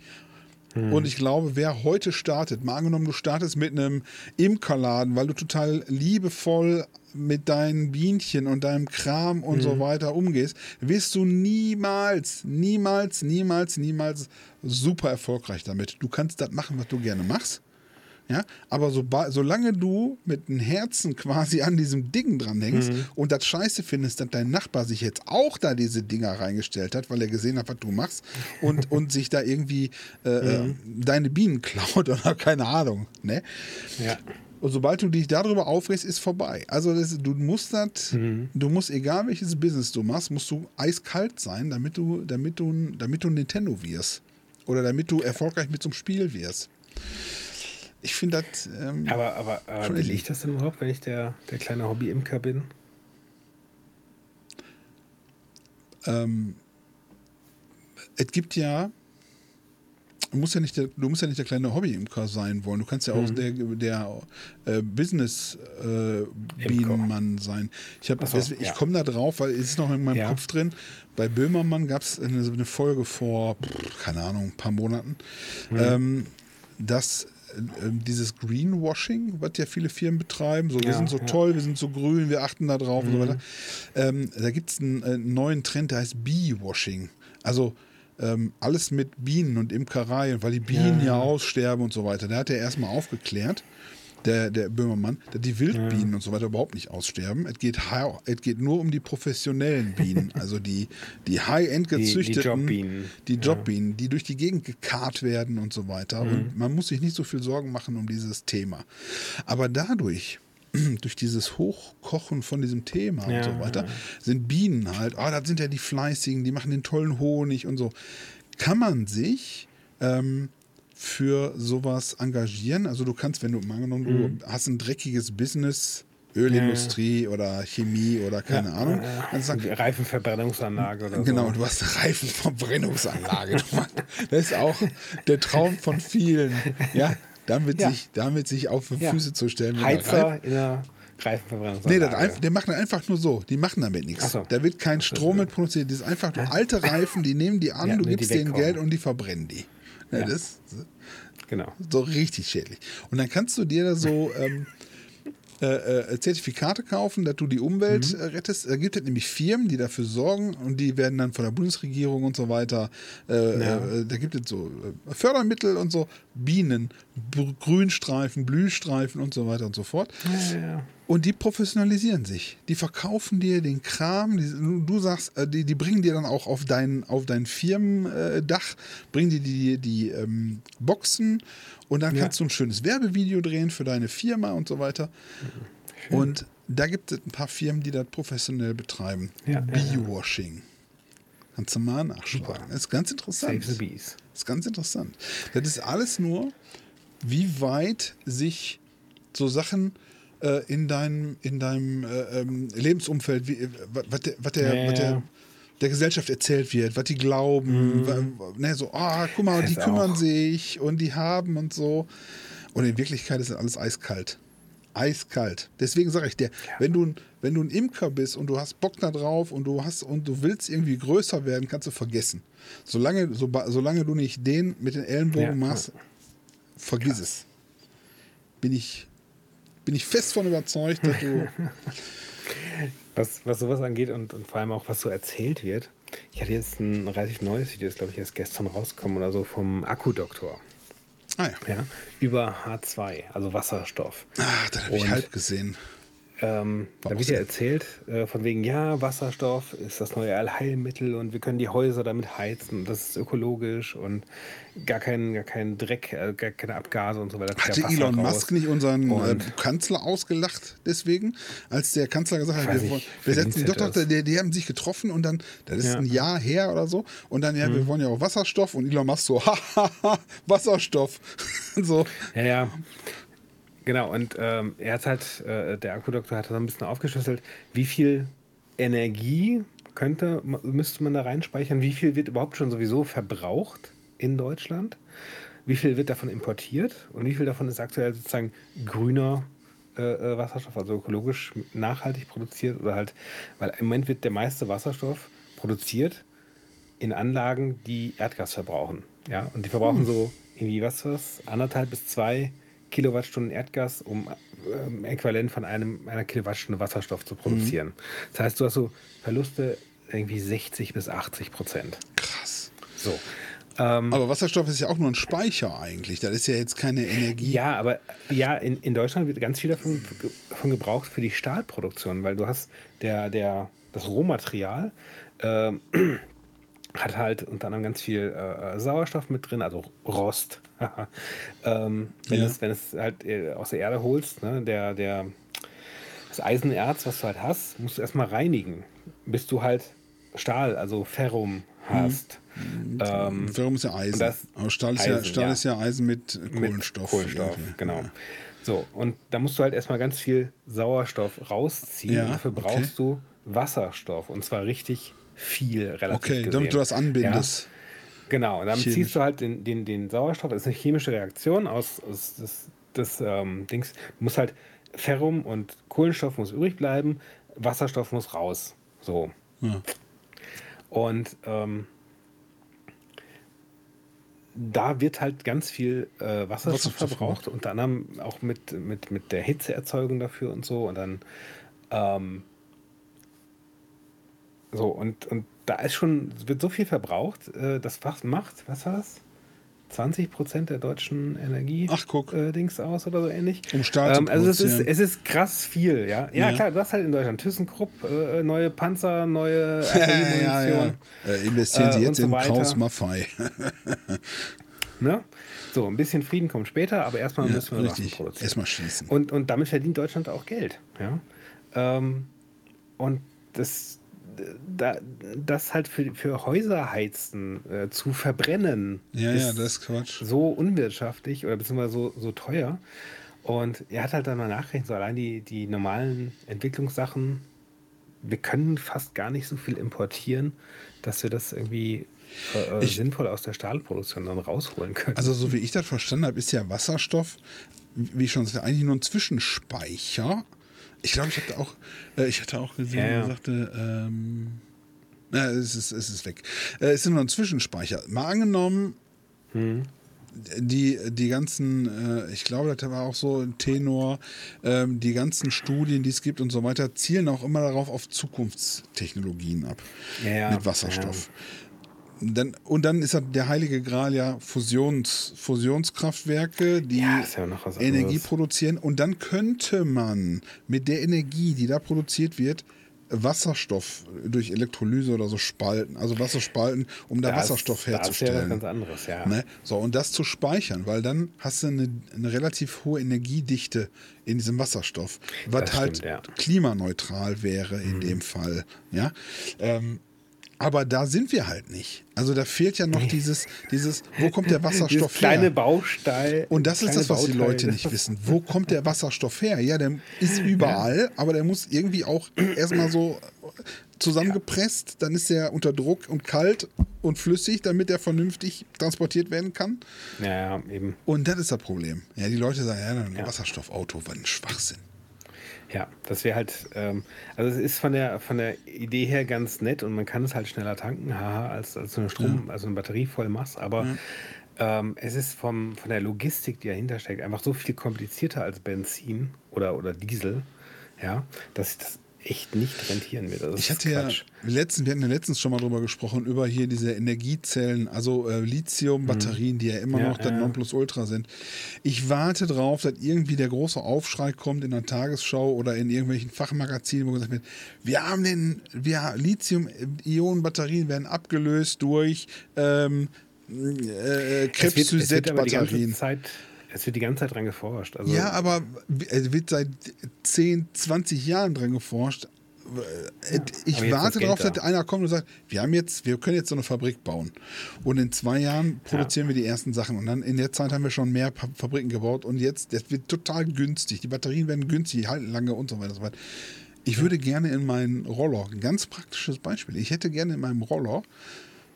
Und ich glaube, wer heute startet, mal angenommen, du startest mit einem Imkerladen, weil du total liebevoll mit deinen Bienchen und deinem Kram und so weiter umgehst, wirst du niemals, niemals, niemals, niemals super erfolgreich damit. Du kannst das machen, was du gerne machst. Ja, aber so, solange du mit dem Herzen quasi an diesem Ding dran hängst und das scheiße findest, dass dein Nachbar sich jetzt auch da diese Dinger reingestellt hat, weil er gesehen hat, was du machst und, und sich da irgendwie äh, äh, deine Bienen klaut oder keine Ahnung. Ne? Ja. Und sobald du dich darüber aufregst, ist vorbei. Also das, du musst das, du musst, egal welches Business du machst, musst du eiskalt sein, damit du, damit du, damit du Nintendo wirst. Oder damit du erfolgreich mit einem Spiel wirst. Ich finde das. Ähm, Aber, aber, aber will ich das denn überhaupt, wenn ich der, der kleine Hobby-Imker bin? ähm, es gibt ja. Du musst ja, nicht der, du musst ja nicht der kleine Hobby-Imker sein wollen. Du kannst ja auch Mhm. der, der äh, Business-Bienenmann sein. Ich, hab- so, ich ja. komme da drauf, weil es ist noch in meinem Ja. Kopf drin. Bei Böhmermann gab es eine, eine Folge vor, keine Ahnung, ein paar Monaten, Mhm. ähm, dass äh, dieses Greenwashing, was ja viele Firmen betreiben, so wir Ja, sind so ja. toll, wir sind so grün, wir achten da drauf und so Mhm. weiter. Ähm, da gibt es einen äh, neuen Trend, der heißt Bee-Washing. Also ähm, alles mit Bienen und Imkerei, weil die Bienen ja, Ja. aussterben und so weiter. Da hat er erstmal aufgeklärt, der, der Böhmermann, dass die Wildbienen und so weiter überhaupt nicht aussterben. Es geht, es geht nur um die professionellen Bienen, also die, die High-End Die- die gezüchteten, Jobbienen. die Jobbienen, die durch die Gegend gekarrt werden und so weiter. Mhm. Und man muss sich nicht so viel Sorgen machen um dieses Thema. Aber dadurch, durch dieses Hochkochen von diesem Thema Ja, und so weiter, ja. sind Bienen halt, ah, das sind ja die Fleißigen, die machen den tollen Honig und so. Kann man sich ähm, für sowas engagieren? Also du kannst, wenn du mal angenommen, Mhm. du hast ein dreckiges Business, Ölindustrie oder Chemie oder keine Ja, Ahnung, ja, Die Reifenverbrennungsanlage oder Genau, so. du hast eine Reifenverbrennungsanlage. Das ist auch der Traum von vielen. Ja, damit, Ja. Sich, damit sich auf die Ja. Füße zu stellen. der Reif- Heizer in der Nee, Reifenverbrennungsanlage. das einfach, die machen einfach nur so. Die machen damit nichts. So. Da wird kein Strom mit produziert. Das ist einfach nur alte Reifen, die nehmen die an, Ja, du nee, gibst denen. Geld und die verbrennen die. Ja, Ja. Das ist Genau. so richtig schädlich. Und dann kannst du dir da so ähm, äh, äh, Zertifikate kaufen, dass du die Umwelt Mhm. äh, rettest. Da gibt es nämlich Firmen, die dafür sorgen und die werden dann von der Bundesregierung und so weiter. Äh, Ja. äh, da gibt es so Fördermittel und so, Bienen, Grünstreifen, Blühstreifen und so weiter und so fort. Ja, ja. Und die professionalisieren sich. Die verkaufen dir den Kram. Die, du sagst, äh, die, die bringen dir dann auch auf dein, auf dein Firmendach, bringen dir die, die ähm, Boxen und dann Ja. kannst du ein schönes Werbevideo drehen für deine Firma und so weiter. Und da gibt es ein paar Firmen, die das professionell betreiben. Ja, ja, ja. Bee-Washing. Kannst du mal nachschlagen. Das ist ganz interessant. Save the Bees. Das ist ganz interessant. Das ist alles nur, wie weit sich so Sachen äh, in deinem, in deinem äh, ähm, Lebensumfeld, wie, äh, was der, was der, Ja, was der, ja. der Gesellschaft erzählt wird, was die glauben, wa- ne, so, ah, guck mal, Das die kümmern auch- sich und die haben und so. Und in Wirklichkeit ist das alles eiskalt. Eiskalt. Deswegen sage ich dir, wenn, du, ein- wenn du ein Imker bist und du hast Bock da drauf und du hast und du willst irgendwie größer werden, kannst du vergessen. Solange, so, solange du nicht den mit den Ellenbogen Ja. machst, vergiss es. Bin ich, bin ich fest von überzeugt, dass du. Was, was sowas angeht und, und vor allem auch was so erzählt wird. Ich hatte jetzt ein relativ neues Video, das glaube ich erst gestern rausgekommen oder so, vom Akkudoktor. ah ja. Ja, über H2, also Wasserstoff. Ach, das habe ich halb gesehen. Ähm, da wird ja erzählt, äh, von wegen, ja, Wasserstoff ist das neue Allheilmittel und wir können die Häuser damit heizen und das ist ökologisch und gar kein, gar kein Dreck, äh, gar keine Abgase und so weiter. Hatte ja Elon raus. Musk nicht unseren äh, Kanzler ausgelacht deswegen? Als der Kanzler gesagt hat, wir, ich, wollen- wir setzen verdient doch, die, die haben sich getroffen und dann, das ist Ja. Mhm. ein Jahr her oder so, und dann, ja, wir wollen ja auch Wasserstoff und Elon Musk so, hahaha, Wasserstoff. so. Ja, ja. Genau, und ähm, er hat halt, äh, der Akkudoktor hat so ein bisschen aufgeschlüsselt, wie viel Energie könnte, müsste man da reinspeichern, wie viel wird überhaupt schon sowieso verbraucht in Deutschland, wie viel wird davon importiert? Und wie viel davon ist aktuell sozusagen grüner äh, äh, Wasserstoff, also ökologisch nachhaltig produziert oder halt, weil im Moment wird der meiste Wasserstoff produziert in Anlagen, die Erdgas verbrauchen. Ja, und die verbrauchen so irgendwie was, was, anderthalb bis zwei Kilowattstunden Erdgas, um ähm, äquivalent von einem, einer Kilowattstunde Wasserstoff zu produzieren. Das heißt, du hast so Verluste irgendwie 60 bis 80 Prozent. Krass. So. Ähm, Aber Wasserstoff ist ja auch nur ein Speicher eigentlich. Das ist ja jetzt keine Energie. Ja, aber ja, in, in Deutschland wird ganz viel davon, davon gebraucht für die Stahlproduktion, weil du hast der, der, das Rohmaterial ähm, hat halt unter anderem ganz viel äh, Sauerstoff mit drin, also Rost. ähm, wenn, Ja. es, wenn es halt äh, aus der Erde holst, ne, der, der, das Eisenerz, was du halt hast, musst du erstmal reinigen, bis du halt Stahl, also Ferrum hast. Ähm, Ferrum ist ja Eisen. das- Aber Stahl, ist, ja, Eisen, Stahl ja. ist ja Eisen mit mit Kohlenstoff. Kohlenstoff, irgendwie. genau. Ja. So, und da musst du halt erstmal ganz viel Sauerstoff rausziehen. Ja, dafür okay. brauchst du Wasserstoff. Und zwar richtig viel, relativ Okay, gesehen. damit du das anbindest. Ja, genau, und dann Chemisch. ziehst du halt den, den, den Sauerstoff. Das ist eine chemische Reaktion aus, aus des, des ähm, Dings. Du musst halt Ferrum und Kohlenstoff muss übrig bleiben, Wasserstoff muss raus. So. Ja. Und ähm, da wird halt ganz viel äh, Wasserstoff, verbraucht, unter anderem auch mit, mit, mit der Hitzeerzeugung dafür und so. Und dann ähm, so, und, und da ist schon, wird so viel verbraucht, äh, das was macht, was war das? 20 Prozent der deutschen Energie Ach, guck. Äh, Dings aus oder so ähnlich. Um zu ähm, Also es ist, es ist krass viel, ja. Ja, Ja. klar, du hast halt in Deutschland ThyssenKrupp, äh, neue Panzer, neue Ja, ja. Äh, investieren Sie Äh, jetzt und so in. Kraus Maffei. Ne? So, ein bisschen Frieden kommt später, aber erstmal Ja, müssen wir Waffen richtig. produzieren. Erstmal schießen. Und, und damit verdient Deutschland auch Geld. Ja? Ähm, und das, da, das halt für, für Häuserheizen äh, zu verbrennen, Ja, ja, das ist Quatsch. so unwirtschaftlich oder beziehungsweise so, so teuer. Und er hat halt dann mal nachgerechnet, so allein die, die normalen Entwicklungssachen, wir können fast gar nicht so viel importieren, dass wir das irgendwie äh, Ich- sinnvoll aus der Stahlproduktion dann rausholen können. Also, so wie ich das verstanden habe, ist ja Wasserstoff, wie ich schon sagte, eigentlich nur ein Zwischenspeicher. Ich glaube, ich hatte auch, äh, ich hatte auch gesehen, Ja, ja. er sagte, ähm, na, es ist, es ist weg. Äh, es ist nur ein Zwischenspeicher. Mal angenommen, Hm. die, die ganzen, äh, ich glaube, das war auch so ein Tenor, ähm, die ganzen Studien, die es gibt und so weiter, zielen auch immer darauf auf Zukunftstechnologien ab. Ja, mit Wasserstoff. Dann, und dann ist der heilige Gral ja Fusions, Fusionskraftwerke, die Ja, ja. Energie produzieren. Und dann könnte man mit der Energie, die da produziert wird, Wasserstoff durch Elektrolyse oder so spalten, also Wasser spalten, um da Das- Wasserstoff Das ist ja was herzustellen. ganz anderes, ja. Ne? So, und das zu speichern, weil dann hast du eine, eine relativ hohe Energiedichte in diesem Wasserstoff, was Das halt stimmt, ja. klimaneutral wäre Mhm. in dem Fall. Ja. Ähm, aber da sind wir halt nicht. Also da fehlt ja noch dieses, dieses, wo kommt der Wasserstoff kleine her? Baustein. Und das ist kleine das, was die Bauteil. Leute nicht wissen. Wo kommt der Wasserstoff her? Ja, der ist überall, aber der muss irgendwie auch erstmal so zusammengepresst, dann ist er unter Druck und kalt und flüssig, damit er vernünftig transportiert werden kann. Ja, ja, eben. Und das ist das Problem. Ja, die Leute sagen, ja, ein Ja. Wasserstoffauto, was ein Schwachsinn. Ja, das wäre halt, ähm, also es ist von der, von der Idee her ganz nett und man kann es halt schneller tanken, haha, als, als so eine Strom, also eine Batterie voll machst, aber ähm, es ist vom, von der Logistik, die dahinter steckt, einfach so viel komplizierter als Benzin oder, oder Diesel, ja, dass ich das echt nicht rentieren wird. ich hatte ja letztens, wir hatten ja letztens schon mal drüber gesprochen, über hier diese Energiezellen, also äh, Lithium-Batterien, mhm. die ja immer ja, noch das ja. Nonplusultra sind. Ich warte darauf, dass irgendwie der große Aufschrei kommt in der Tagesschau oder in irgendwelchen Fachmagazinen, wo gesagt wird, wir haben den, wir Lithium-Ionen-Batterien werden abgelöst durch ähm, äh, Krebszyset-Batterien. Es wird die ganze Zeit dran geforscht. Also ja, aber es wird seit 10, 20 Jahren dran geforscht. Ja, ich warte darauf, dass einer kommt und sagt, wir haben jetzt, wir können jetzt so eine Fabrik bauen. Und in zwei Jahren produzieren ja. wir die ersten Sachen. Und dann in der Zeit haben wir schon mehr Fabriken gebaut. Und jetzt, das wird total günstig. Die Batterien werden günstig, die halten lange und so weiter und so weiter. Ich würde gerne in meinen Roller, ein ganz praktisches Beispiel, ich hätte gerne in meinem Roller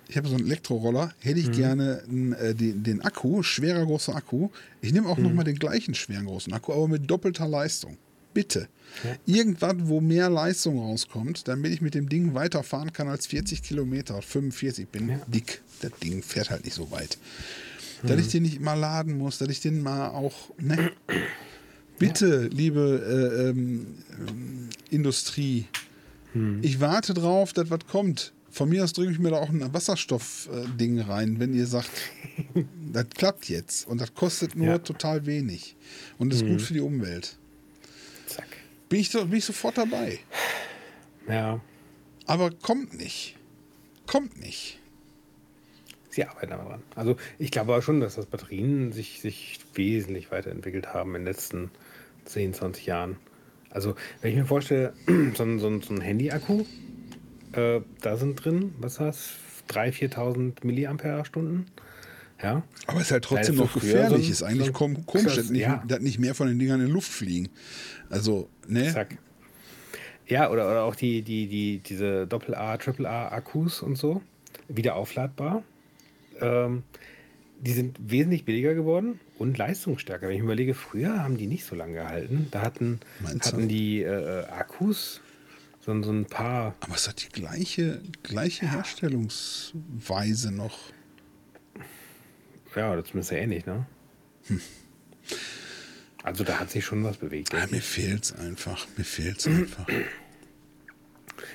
ich habe so einen Elektroroller, hätte ich mhm. gerne äh, den, den, Akku, schwerer großer Akku. Ich nehme auch mhm. nochmal den gleichen schweren großen Akku, aber mit doppelter Leistung. Bitte. Ja. Irgendwas, wo mehr Leistung rauskommt, damit ich mit dem Ding weiterfahren kann als 40 Kilometer. 45 Ich bin ja. dick. Das Ding fährt halt nicht so weit. Mhm. Dass ich den nicht immer laden muss, dass ich den mal auch. Ne? Bitte, ja. liebe äh, ähm, Industrie, mhm. ich warte drauf, dass was kommt. Von mir aus drücke ich mir da auch ein Wasserstoffding rein, wenn ihr sagt, das klappt jetzt und das kostet nur ja. total wenig und ist mhm. gut für die Umwelt. Zack. Bin ich, bin ich sofort dabei. Ja. Aber kommt nicht. Kommt nicht. Sie arbeiten aber dran. Also ich glaube aber schon, dass das Batterien sich, sich wesentlich weiterentwickelt haben in den letzten 10, 20 Jahren. Also wenn ich mir vorstelle, so ein, so ein, so ein Handy-Akku, äh, da sind drin, was hast 3.000, 4.000 Milliampere-Stunden. Ja. Aber es ist halt trotzdem noch gefährlich. So ist eigentlich so komisch, dass nicht, ja. dass nicht mehr von den Dingern in die Luft fliegen. Also, ne? Zack. Ja, oder, oder auch die, die, die, diese Doppel-A, Triple-A-Akkus und so, wieder aufladbar. Ähm, die sind wesentlich billiger geworden und leistungsstärker. Wenn ich mir überlege, früher haben die nicht so lange gehalten. Da hatten, hatten die äh, Akkus so, so ein paar. Aber es hat die gleiche, gleiche ja. Herstellungsweise noch. Ja, das ist ja ähnlich, ne? Hm. Also da hat sich schon was bewegt. Ja, mir fehlt es einfach. Mir fehlt es einfach.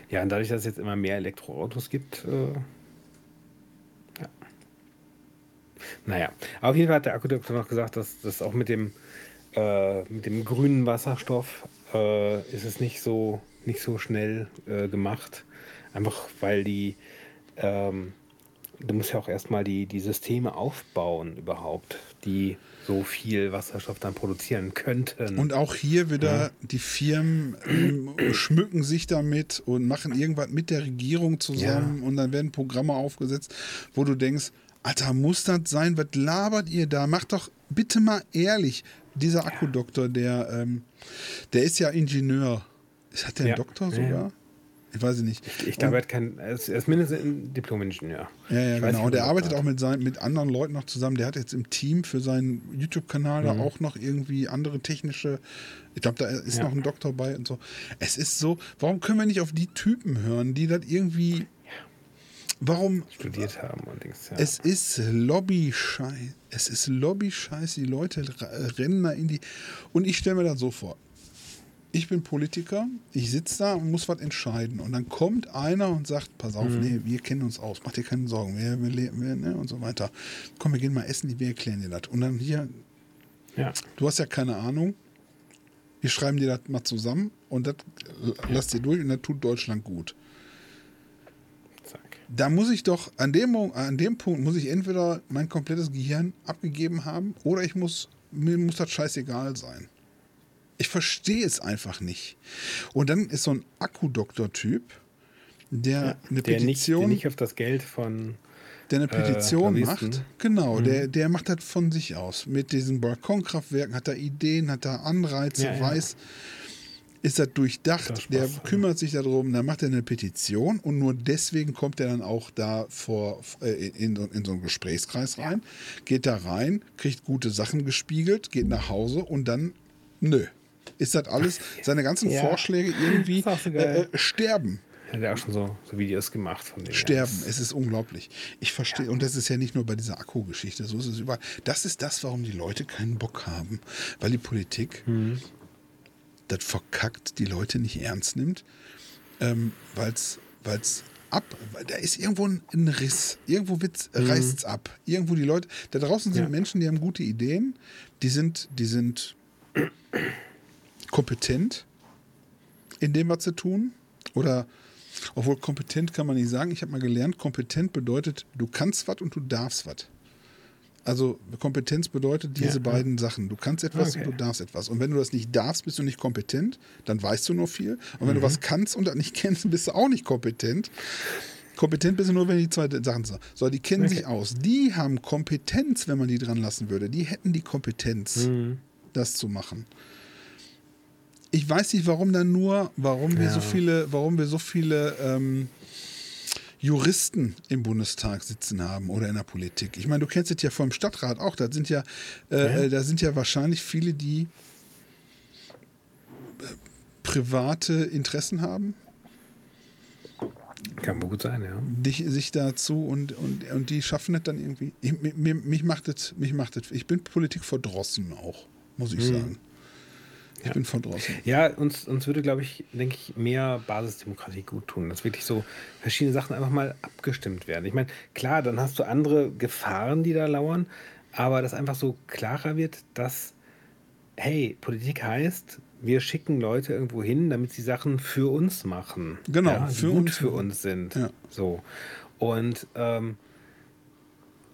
Ja, und dadurch, dass es jetzt immer mehr Elektroautos gibt, äh, ja. Naja, auf jeden Fall hat der Akkudoktor noch gesagt, dass das auch mit dem, äh, mit dem grünen Wasserstoff äh, ist es nicht so nicht so schnell äh, gemacht. Einfach weil die, ähm, du musst ja auch erstmal die, die Systeme aufbauen überhaupt, die so viel Wasserstoff dann produzieren könnten. Und auch hier wieder, ja. die Firmen äh, schmücken sich damit und machen irgendwas mit der Regierung zusammen ja. und dann werden Programme aufgesetzt, wo du denkst, Alter, muss das sein? Was labert ihr da? Macht doch bitte mal ehrlich. Dieser Akkudoktor, der, ähm, der ist ja Ingenieur hat der einen Doktor sogar? Ja. Ich weiß es nicht. Ich, ich glaube, er hat kein, er ist, ist mindestens ein Diplom-Ingenieur. Ja, ja, genau. Nicht, und er arbeitet auch mit, sein, mit anderen Leuten noch zusammen. Der hat jetzt im Team für seinen YouTube-Kanal mhm. da auch noch irgendwie andere technische. Ich glaube, da ist ja. noch ein Doktor bei und so. Es ist so, warum können wir nicht auf die Typen hören, die das irgendwie. Warum? Studiert haben und Dings, ja. Es ist Lobby-Scheiß. Es ist Lobby-Scheiß. Die Leute rennen da in die. Und ich stelle mir das so vor ich bin Politiker, ich sitze da und muss was entscheiden. Und dann kommt einer und sagt, pass auf, mhm. nee, wir kennen uns aus, mach dir keine Sorgen, wir, wir, wir ne, und so weiter. Komm, wir gehen mal essen, wir erklären dir das. Und dann hier, ja. du hast ja keine Ahnung, wir schreiben dir das mal zusammen und das ja. lass dir durch und das tut Deutschland gut. Zack. Da muss ich doch, an dem, an dem Punkt muss ich entweder mein komplettes Gehirn abgegeben haben oder ich muss, mir muss das scheißegal sein. Ich verstehe es einfach nicht. Und dann ist so ein Akkudoktor-Typ, der ja, eine der Petition. Nicht, der nicht auf das Geld von. Der eine Petition äh, macht. Genau, mhm. der, der macht das von sich aus. Mit diesen Balkonkraftwerken hat er Ideen, hat er Anreize, ja, weiß. Ist das durchdacht, das der kümmert sich darum, dann macht er eine Petition und nur deswegen kommt er dann auch da vor äh, in, in, so einen Gesprächskreis rein, geht da rein, kriegt gute Sachen gespiegelt, geht nach Hause und dann nö, ist das alles, seine ganzen ja. Vorschläge irgendwie so äh, sterben. Hat er auch schon so, so Videos gemacht von dem. Sterben, es ist unglaublich. Ich verstehe, ja. und das ist ja nicht nur bei dieser Akku-Geschichte, so ist es überall. Das ist das, warum die Leute keinen Bock haben. Weil die Politik mhm. das verkackt, die Leute nicht ernst nimmt, ähm, weil es ab, da ist irgendwo ein, ein Riss, irgendwo mhm. reißt es ab, irgendwo die Leute, da draußen sind ja. Menschen, die haben gute Ideen, die sind, die sind kompetent in dem, was sie tun oder obwohl kompetent kann man nicht sagen. Ich habe mal gelernt, kompetent bedeutet, du kannst was und du darfst was. Also Kompetenz bedeutet diese ja, beiden. Sachen. Du kannst etwas okay. und du darfst etwas. Und wenn du das nicht darfst, bist du nicht kompetent, dann weißt du nur viel. Und wenn mhm. du was kannst und das nicht kennst, bist du auch nicht kompetent. Kompetent bist du nur, wenn die zwei Sachen sind. So, die kennen okay. sich aus. Die haben Kompetenz, wenn man die dran lassen würde. Die hätten die Kompetenz, mhm. das zu machen. Ich weiß nicht, warum dann nur, warum wir so viele, warum wir so viele ähm, Juristen im Bundestag sitzen haben oder in der Politik. Ich meine, du kennst es ja vom Stadtrat auch. Da sind ja, äh, ja. Äh, da sind ja wahrscheinlich viele, die äh, private Interessen haben. Kann gut sein, ja. Dich, sich dazu und, und, und die schaffen es dann irgendwie. Ich, mir, mich macht es, mich macht es. Ich bin Politik verdrossen auch, muss ich hm. sagen. Ich ja. bin von draußen. Ja, uns, uns würde, glaube ich, denke ich, mehr Basisdemokratie gut tun, dass wirklich so verschiedene Sachen einfach mal abgestimmt werden. Ich meine, klar, dann hast du andere Gefahren, die da lauern, aber dass einfach so klarer wird, dass, hey, Politik heißt, wir schicken Leute irgendwo hin, damit sie Sachen für uns machen. Genau, ja, für gut uns. für uns sind. Ja. So. Und ähm,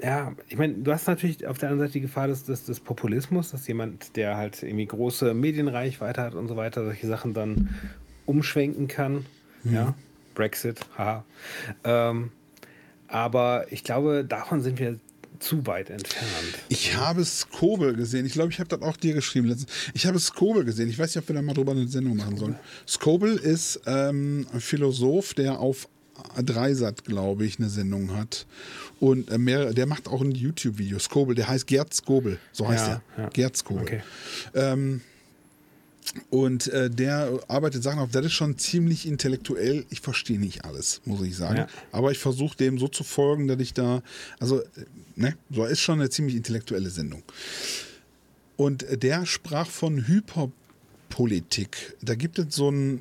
ja, ich meine, du hast natürlich auf der anderen Seite die Gefahr des, des, des, Populismus, dass jemand, der halt irgendwie große Medienreichweite hat und so weiter, solche Sachen dann umschwenken kann. Mhm. Ja, Brexit, haha. Ähm, aber ich glaube, davon sind wir zu weit entfernt. Ich habe Skobel gesehen. Ich glaube, ich habe das auch dir geschrieben letztens. Ich habe Skobel gesehen. Ich weiß nicht, ob wir da mal drüber eine Sendung machen sollen. Skobel ist ähm, ein Philosoph, der auf Dreisat, glaube ich, eine Sendung hat. Und äh, mehr, der macht auch ein YouTube-Video. Skobel, der heißt Gerd Skobel, so heißt ja, er. Ja. Gerd Skobel. Okay. Ähm, und äh, der arbeitet Sachen auf, das ist schon ziemlich intellektuell. Ich verstehe nicht alles, muss ich sagen. Ja. Aber ich versuche dem so zu folgen, dass ich da, also, äh, ne, so ist schon eine ziemlich intellektuelle Sendung. Und äh, der sprach von Hyperpolitik. Da gibt es so ein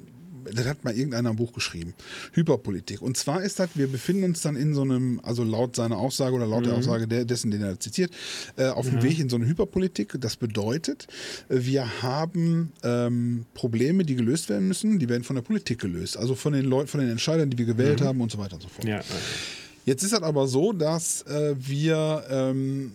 das hat mal irgendeiner im Buch geschrieben. Hyperpolitik. Und zwar ist das, wir befinden uns dann in so einem, also laut seiner Aussage oder laut mhm. der Aussage dessen, den er zitiert, äh, auf dem mhm. Weg in so eine Hyperpolitik. Das bedeutet, wir haben ähm, Probleme, die gelöst werden müssen, die werden von der Politik gelöst. Also von den Leuten, von den Entscheidern, die wir gewählt mhm. haben und so weiter und so fort. Ja. Jetzt ist das aber so, dass äh, wir ähm,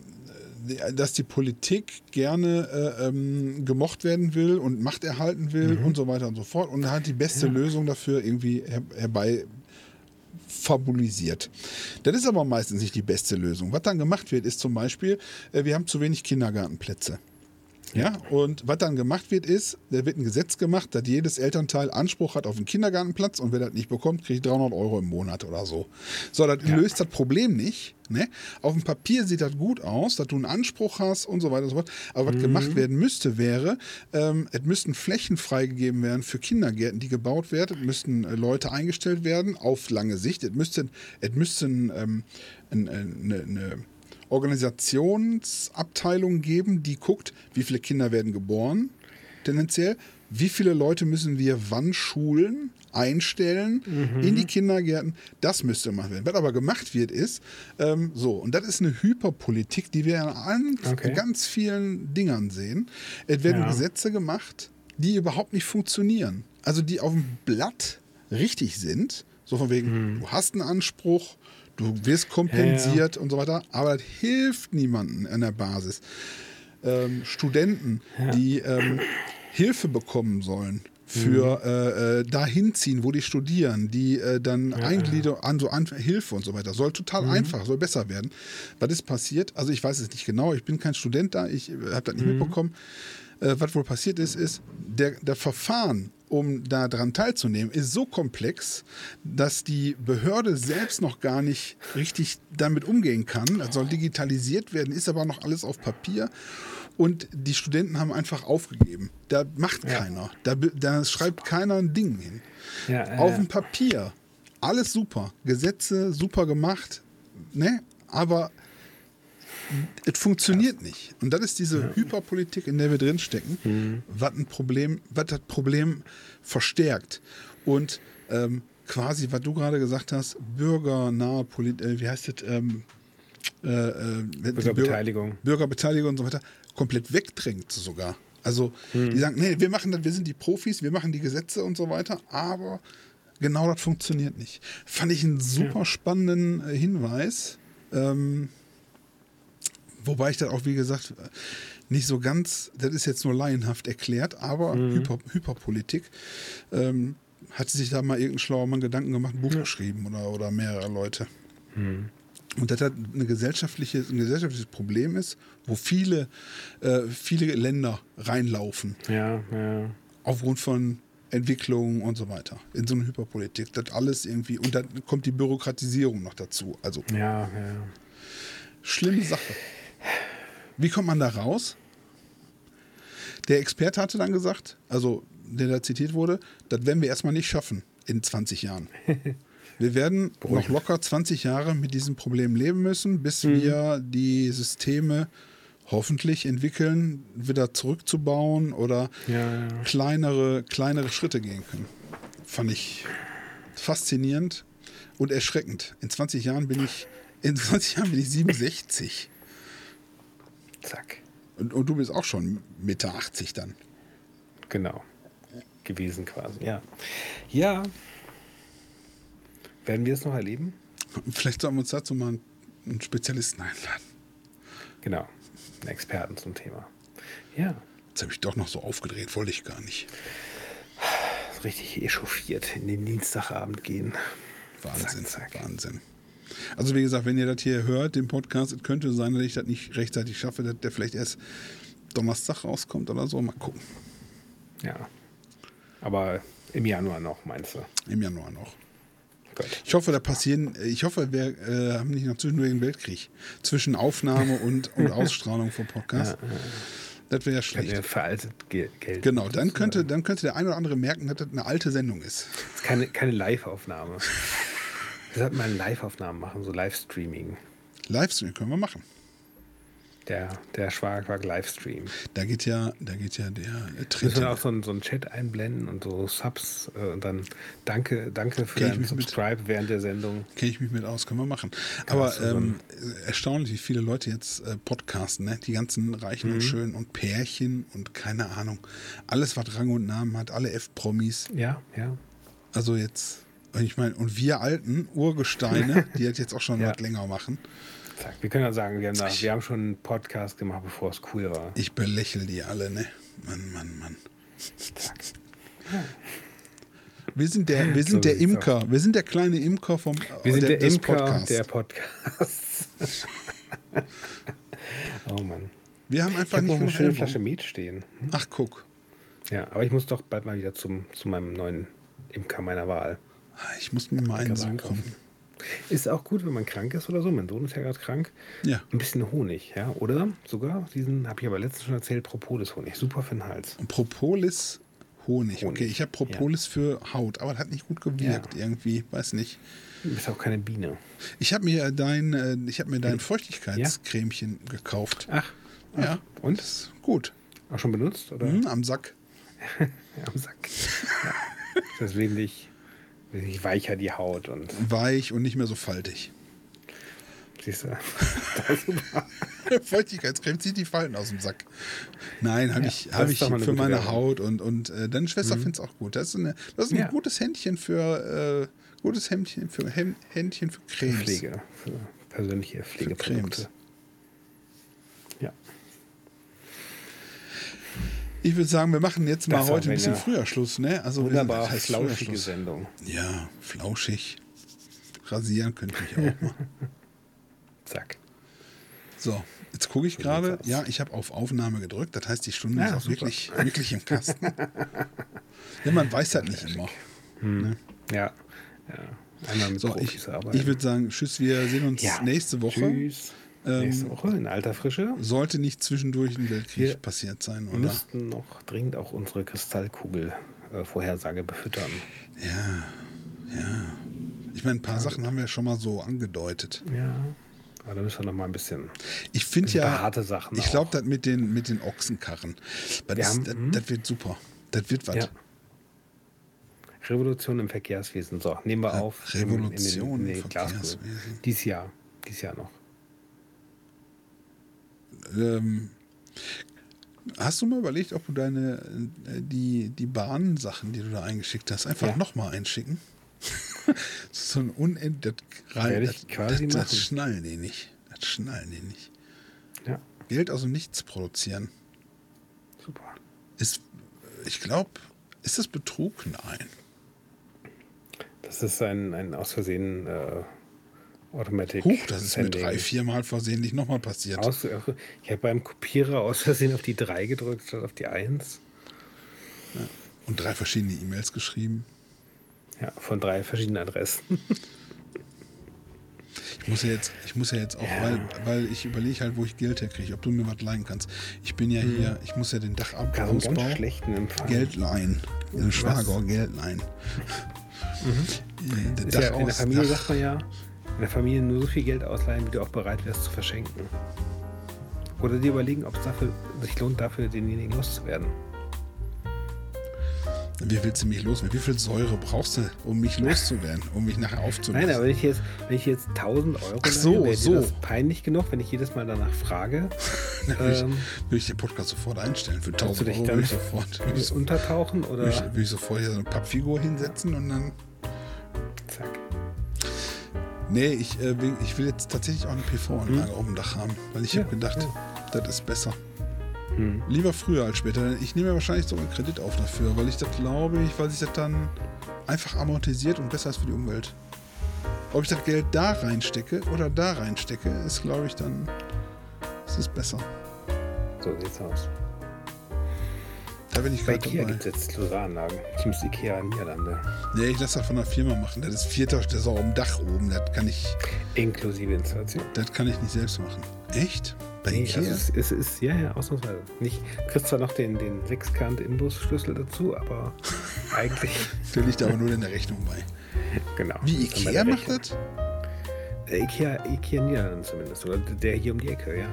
dass die Politik gerne äh, ähm, gemocht werden will und Macht erhalten will mhm. und so weiter und so fort und hat die beste ja. Lösung dafür irgendwie her herbei fabulisiert. Das ist aber meistens nicht die beste Lösung. Was dann gemacht wird, ist zum Beispiel, äh, wir haben zu wenig Kindergartenplätze. Ja, und was dann gemacht wird, ist, da wird ein Gesetz gemacht, dass jedes Elternteil Anspruch hat auf einen Kindergartenplatz und wer das nicht bekommt, kriegt 300 Euro im Monat oder so. So, das ja. löst das Problem nicht. Ne? Auf dem Papier sieht das gut aus, dass du einen Anspruch hast und so weiter und so fort. Aber was mhm. gemacht werden müsste, wäre, ähm, es müssten Flächen freigegeben werden für Kindergärten, die gebaut werden. Es müssten äh, Leute eingestellt werden auf lange Sicht. Es müssten, es müssten ähm, eine, eine, eine Organisationsabteilung geben, die guckt, wie viele Kinder werden geboren, tendenziell, wie viele Leute müssen wir wann schulen, einstellen mhm. in die Kindergärten. Das müsste gemacht werden. Was aber gemacht wird, ist ähm, so, und das ist eine Hyperpolitik, die wir an okay. ganz vielen Dingern sehen. Es werden ja. Gesetze gemacht, die überhaupt nicht funktionieren. Also die auf dem Blatt richtig sind, so von wegen, mhm. du hast einen Anspruch, Du wirst kompensiert ja, ja. und so weiter, aber das hilft niemandem an der Basis. Ähm, Studenten, ja. die ähm, Hilfe bekommen sollen für mhm. äh, äh dahin ziehen, wo die studieren, die äh, dann ja, Einglieder an so an Hilfe und so weiter. Soll total mhm. einfach, soll besser werden. Was ist passiert? Also ich weiß es nicht genau, ich bin kein Student da, ich habe das nicht mhm. mitbekommen. Äh, was wohl passiert ist, ist, der, der Verfahren um daran teilzunehmen, ist so komplex, dass die Behörde selbst noch gar nicht richtig damit umgehen kann. Das soll digitalisiert werden, ist aber noch alles auf Papier. Und die Studenten haben einfach aufgegeben. Da macht ja. keiner. Da, da, schreibt keiner ein Ding hin. Ja, äh, auf dem Papier. Alles super. Gesetze super gemacht. Ne? Aber es funktioniert nicht. Und das ist diese Hyperpolitik, in der wir drinstecken, Mhm. was ein Problem, was das Problem verstärkt. Und ähm, quasi, was du gerade gesagt hast, bürgernahe Politik, äh, wie heißt das? Ähm, äh, äh, Bürgerbeteiligung. Bürger, Bürgerbeteiligung und so weiter, komplett wegdrängt sogar. Also Mhm. die sagen, nee, wir machen das, wir sind die Profis, wir machen die Gesetze und so weiter, aber genau das funktioniert nicht. Fand ich einen super spannenden äh, Hinweis. Ähm, wobei ich das auch, wie gesagt, nicht so ganz, das ist jetzt nur laienhaft erklärt, aber Hyper, Hyperpolitik. Ähm, hat sich da mal irgendein schlauer Mann Gedanken gemacht, ein Buch geschrieben oder, oder mehrere Leute. Und das hat eine gesellschaftliche, ein gesellschaftliches Problem ist, wo viele, äh, viele Länder reinlaufen, Ja, ja. aufgrund von Entwicklungen und so weiter. In so eine Hyperpolitik. Das alles irgendwie, und dann kommt die Bürokratisierung noch dazu. Also Ja, ja. schlimme Sache. Wie kommt man da raus? Der Experte hatte dann gesagt, also der da zitiert wurde, das werden wir erstmal nicht schaffen in 20 Jahren. Wir werden noch locker 20 Jahre mit diesem Problem leben müssen, bis wir die Systeme hoffentlich entwickeln, wieder zurückzubauen oder Ja, ja. kleinere, kleinere Schritte gehen können. Fand ich faszinierend und erschreckend. In 20 Jahren bin ich, in 20 Jahren bin ich 67. Zack. Und, und du bist auch schon Mitte 80 dann. Genau. Gewesen quasi, ja. Ja. Werden wir es noch erleben? Vielleicht sollten wir uns dazu mal einen, einen Spezialisten einladen. Genau. Einen Experten zum Thema. Ja. Jetzt habe ich doch noch so aufgedreht, wollte ich gar nicht. Richtig echauffiert in den Dienstagabend gehen. Wahnsinn, Zack, zack. Wahnsinn. Also wie gesagt, wenn ihr das hier hört, den Podcast, es könnte sein, dass ich das nicht rechtzeitig schaffe, dass der vielleicht erst Donnerstag rauskommt oder so. Mal gucken. Ja. Aber im Januar noch, meinst du? Im Januar noch. Gut. Ich hoffe, da passieren, ich hoffe, wir äh, haben nicht noch zwischendurch einen Weltkrieg. Zwischen Aufnahme und, und Ausstrahlung vom Podcast. Das wäre ja schlecht. wir veraltet ge- gelten. Genau, dann könnte, dann könnte der ein oder andere merken, dass das eine alte Sendung ist. Das ist keine, keine Live-Aufnahme. Wir sollten mal eine Live-Aufnahme machen, so Livestreaming. Livestream können wir machen. Der, der Schwagerquark Livestream. Da geht ja, da geht ja der äh, Müssen wir Tritt. auch so einen, so einen Chat einblenden und so Subs äh, und dann danke, danke für deinen mich mit. Subscribe während der Sendung. Kenne ich mich mit aus, können wir machen. Kann Aber ähm, erstaunlich, wie viele Leute jetzt äh, podcasten, ne? Die ganzen Reichen Mhm. und Schönen und Pärchen und keine Ahnung. Alles, was Rang und Namen hat, alle F-Promis. Ja, ja. Also jetzt, und ich meine, und wir alten Urgesteine, die halt jetzt auch schon Ja. was länger machen, Zack. Wir können ja sagen, wir haben, da, wir haben schon einen Podcast gemacht, bevor es cool war. ich belächle die alle, ne? Mann, Mann, Mann. Zack. Wir sind der, wir So sind der sieht's Imker. Wir sind der kleine Imker vom Wir sind der, des Imker Podcasts. der Podcasts. oh Mann. Wir haben Ich einfach habe noch nicht eine schöne. Flasche Met stehen. Ach, guck. Ja, aber ich muss doch bald mal wieder zum, zu meinem neuen Imker meiner Wahl. Ich muss mir mal einen suchen. Ist auch gut, wenn man krank ist oder so. Mein Sohn ist ja gerade krank. Ja. Ein bisschen Honig, ja. Oder sogar diesen, habe ich aber letztens schon erzählt, Propolis-Honig. Super für den Hals. Propolis Honig. Honig, Okay, ich habe Propolis für Haut, aber das hat nicht gut gewirkt Ja. irgendwie, weiß nicht. Ist auch keine Biene. Ich habe mir dein, äh, ich habe mir dein Feuchtigkeitscremchen gekauft. Ach, Ja, und? ist gut. auch schon benutzt? Oder? Hm, am Sack. Ja, am Sack. ja. Das ist wesentlich, wesentlich weicher die Haut und Weich und nicht mehr so faltig. siehst du. Feuchtigkeitscreme zieht die Falten aus dem Sack. Nein, habe Ja, ich, hab ich für meine Werbung. Haut und, und äh, deine Schwester findet es auch gut. Das ist, eine, das ist ein Ja. gutes Händchen für äh, gutes Händchen für Hem- Händchen für Cremes. Pflege, für persönliche Pflegeprodukte. Cremes. Ich würde sagen, wir machen jetzt mal Das heute ein bisschen früher Schluss, ne? Also Wunderbar was heißt früher flauschige? Sendung. Ja, flauschig. Rasieren könnte ich auch mal. Zack. So, jetzt gucke ich gerade. Ja, ich habe auf Aufnahme gedrückt. Das heißt, die Stunde Ja, ist auch super. wirklich, wirklich im Kasten. ja, man weiß das nicht immer. Ne? Ja. ja. Einmal mit So, Profis ich, arbeiten. ich würde sagen, tschüss, wir sehen uns Ja. nächste Woche. Tschüss. Ähm, nächste Woche in alter Frische. Sollte nicht zwischendurch ein Weltkrieg Wir passiert sein, Wir oder? müssten noch dringend auch unsere Kristallkugel-Vorhersage befüttern. Ja, ja. Ich meine, ein paar Sachen haben wir schon mal so angedeutet. Ja. Aber da müssen wir noch mal ein bisschen. Ich finde ja, harte Sachen ich glaube, das mit den, mit den Ochsenkarren, das, Wir haben- das, mhm. das wird super. Das wird was. Ja. Revolution im Verkehrswesen. So, nehmen wir auf. im- Revolution in den, im in den Glasgow. Verkehrswesen. Dies Jahr. Dies Jahr noch. Ähm, hast du mal überlegt, ob du deine äh, die, die Bahnsachen, die du da eingeschickt hast, einfach Ja. nochmal einschicken? Das ist so ein unend das, Werde ich das, quasi das, das schnallen die nicht. Das schnallen die nicht. Ja, Geld aus dem Nichts produzieren. super. Ist, ich glaube, ist das Betrug? Nein. Das ist ein, ein aus Versehen äh, Automatic. Huch, das ist mir drei, viermal versehentlich nochmal passiert. Aus, ich habe beim Kopierer aus Versehen auf die 3 gedrückt statt auf die 1. Und drei verschiedene E-Mails geschrieben. Ja, von drei verschiedenen Adressen. Ich muss ja jetzt, ich muss ja jetzt auch, Ja. weil, weil ich überlege halt, wo ich Geld herkriege, ob du mir was leihen kannst. Ich bin ja hier, ich muss ja den Dachausbau. Geld leihen. Den Schwager Geld leihen. Äh, Der Ist ja, in der Familie Dach- sagt man ja, der Familie nur so viel Geld ausleihen, wie du auch bereit wärst zu verschenken. Oder dir überlegen, ob es dafür, sich lohnt, dafür denjenigen loszuwerden. Wie willst du mich loswerden? Wie viel Säure brauchst du, um mich loszuwerden, um mich nachher aufzulösen? Nein, aber wenn ich jetzt, wenn ich jetzt 1000 Euro Ach so, wäre so. das peinlich genug, wenn ich jedes Mal danach frage, Dann würde ich, ähm, würde ich den Podcast sofort einstellen. Für Willst du 1000 dich Euro würde ich sofort, würde ich, untertauchen oder würde ich, würde ich sofort hier so eine Pappfigur hinsetzen und dann. zack. Nee, ich, äh, will- ich will jetzt tatsächlich auch eine PV-Anlage auf dem Dach haben, weil ich Ja, habe gedacht, ja. das ist besser. Hm. Lieber früher als später. Ich nehme ja wahrscheinlich sogar einen Kredit auf dafür, weil ich das glaube ich, weil sich das dann einfach amortisiert und besser ist für die Umwelt. Ob ich das Geld da reinstecke oder da reinstecke, ist glaube ich dann ist es besser. So sieht's aus. Da bin ich Bei gerade Ikea gibt es jetzt Solaranlagen. Ich muss Ikea in Niederlande. Nee, ich lasse das von der Firma machen. Das ist vierter, das ist auch am Dach oben. Das kann ich, Inklusive Installation. das kann ich nicht selbst machen. Echt? Bei Nee, Ikea? also es, ist, es ist, ja, ja, ausnahmsweise. Nicht, du kriegst zwar noch den, den sechskant Imbusschlüssel dazu, aber eigentlich, Der liegt aber nur in der Rechnung bei. genau. Wie Ikea macht das? Äh, Ikea, Ikea Niederlande zumindest. Oder der hier um die Ecke, ja.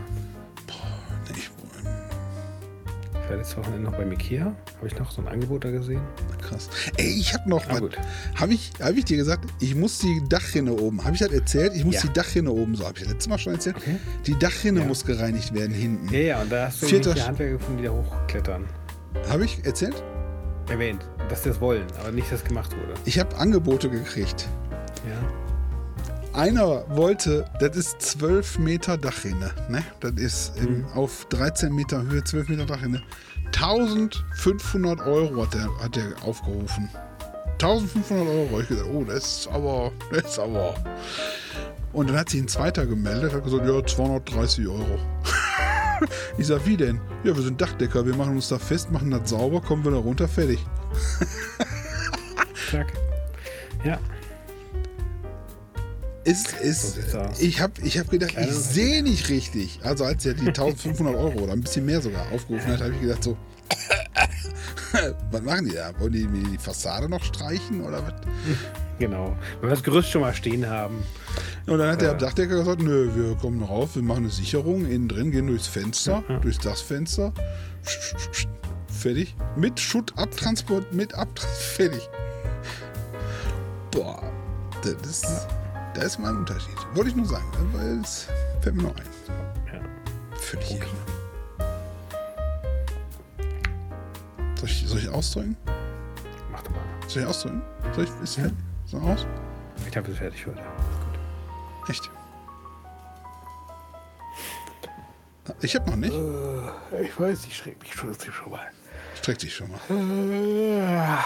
War letztes Wochenende noch beim Ikea. Habe ich noch so ein Angebot da gesehen. krass. Ey, ich habe noch Ah, was. Habe ich, hab ich dir gesagt, ich muss die Dachrinne oben. Habe ich das erzählt? Ich muss Ja. die Dachrinne oben, so habe ich letztes Mal schon erzählt. Okay. Die Dachrinne Ja. muss gereinigt werden hinten. Ja, ja, und da hast du Vierter die Handwerker gefunden, die da hochklettern. Habe ich erzählt? Erwähnt, dass sie das wollen, aber nicht, dass gemacht wurde. Ich habe Angebote gekriegt. Ja. Einer wollte, das ist 12 Meter Dachrinne. Ne? Das ist im, auf 13 Meter Höhe 12 Meter Dachrinne. 1500 Euro hat der, hat der aufgerufen. 1500 Euro. Ich gesagt, oh, das ist aber, das ist aber. Und dann hat sich ein zweiter gemeldet, hat gesagt, ja, 230 Euro. ich sag, wie denn? Ja, wir sind Dachdecker, wir machen uns da fest, machen das sauber, kommen wir da runter, fertig. Zack. Ja. Ist, ist, ich habe ich hab gedacht, ich sehe nicht richtig. Also als er die 1500 Euro oder ein bisschen mehr sogar aufgerufen hat, habe ich gedacht so, was machen die da? Wollen die die Fassade noch streichen oder was? Genau. Wenn wir das Gerüst schon mal stehen haben. Und dann hat der Ja. Dachdecker gesagt, nö, wir kommen rauf, wir machen eine Sicherung, innen drin, gehen durchs Fenster, Ja, ja. durchs Dachfenster, fertig. Mit Schutt abtransport, mit ab, fertig. Boah, das ist, das ist mal ein Unterschied. Wollte ich nur sagen, weil es fällt mir noch ein. Ja. Völlig Okay. irre. Soll ich, soll ich ausdrücken? Mach doch mal. Soll ich ausdrücken? Soll ich, ist Ja. fertig? So aus? Ich habe es fertig für heute. Gut. Echt? Ich hab noch nicht. Ich weiß, ich schräg mich schon mal. Streck dich schon mal. Äh,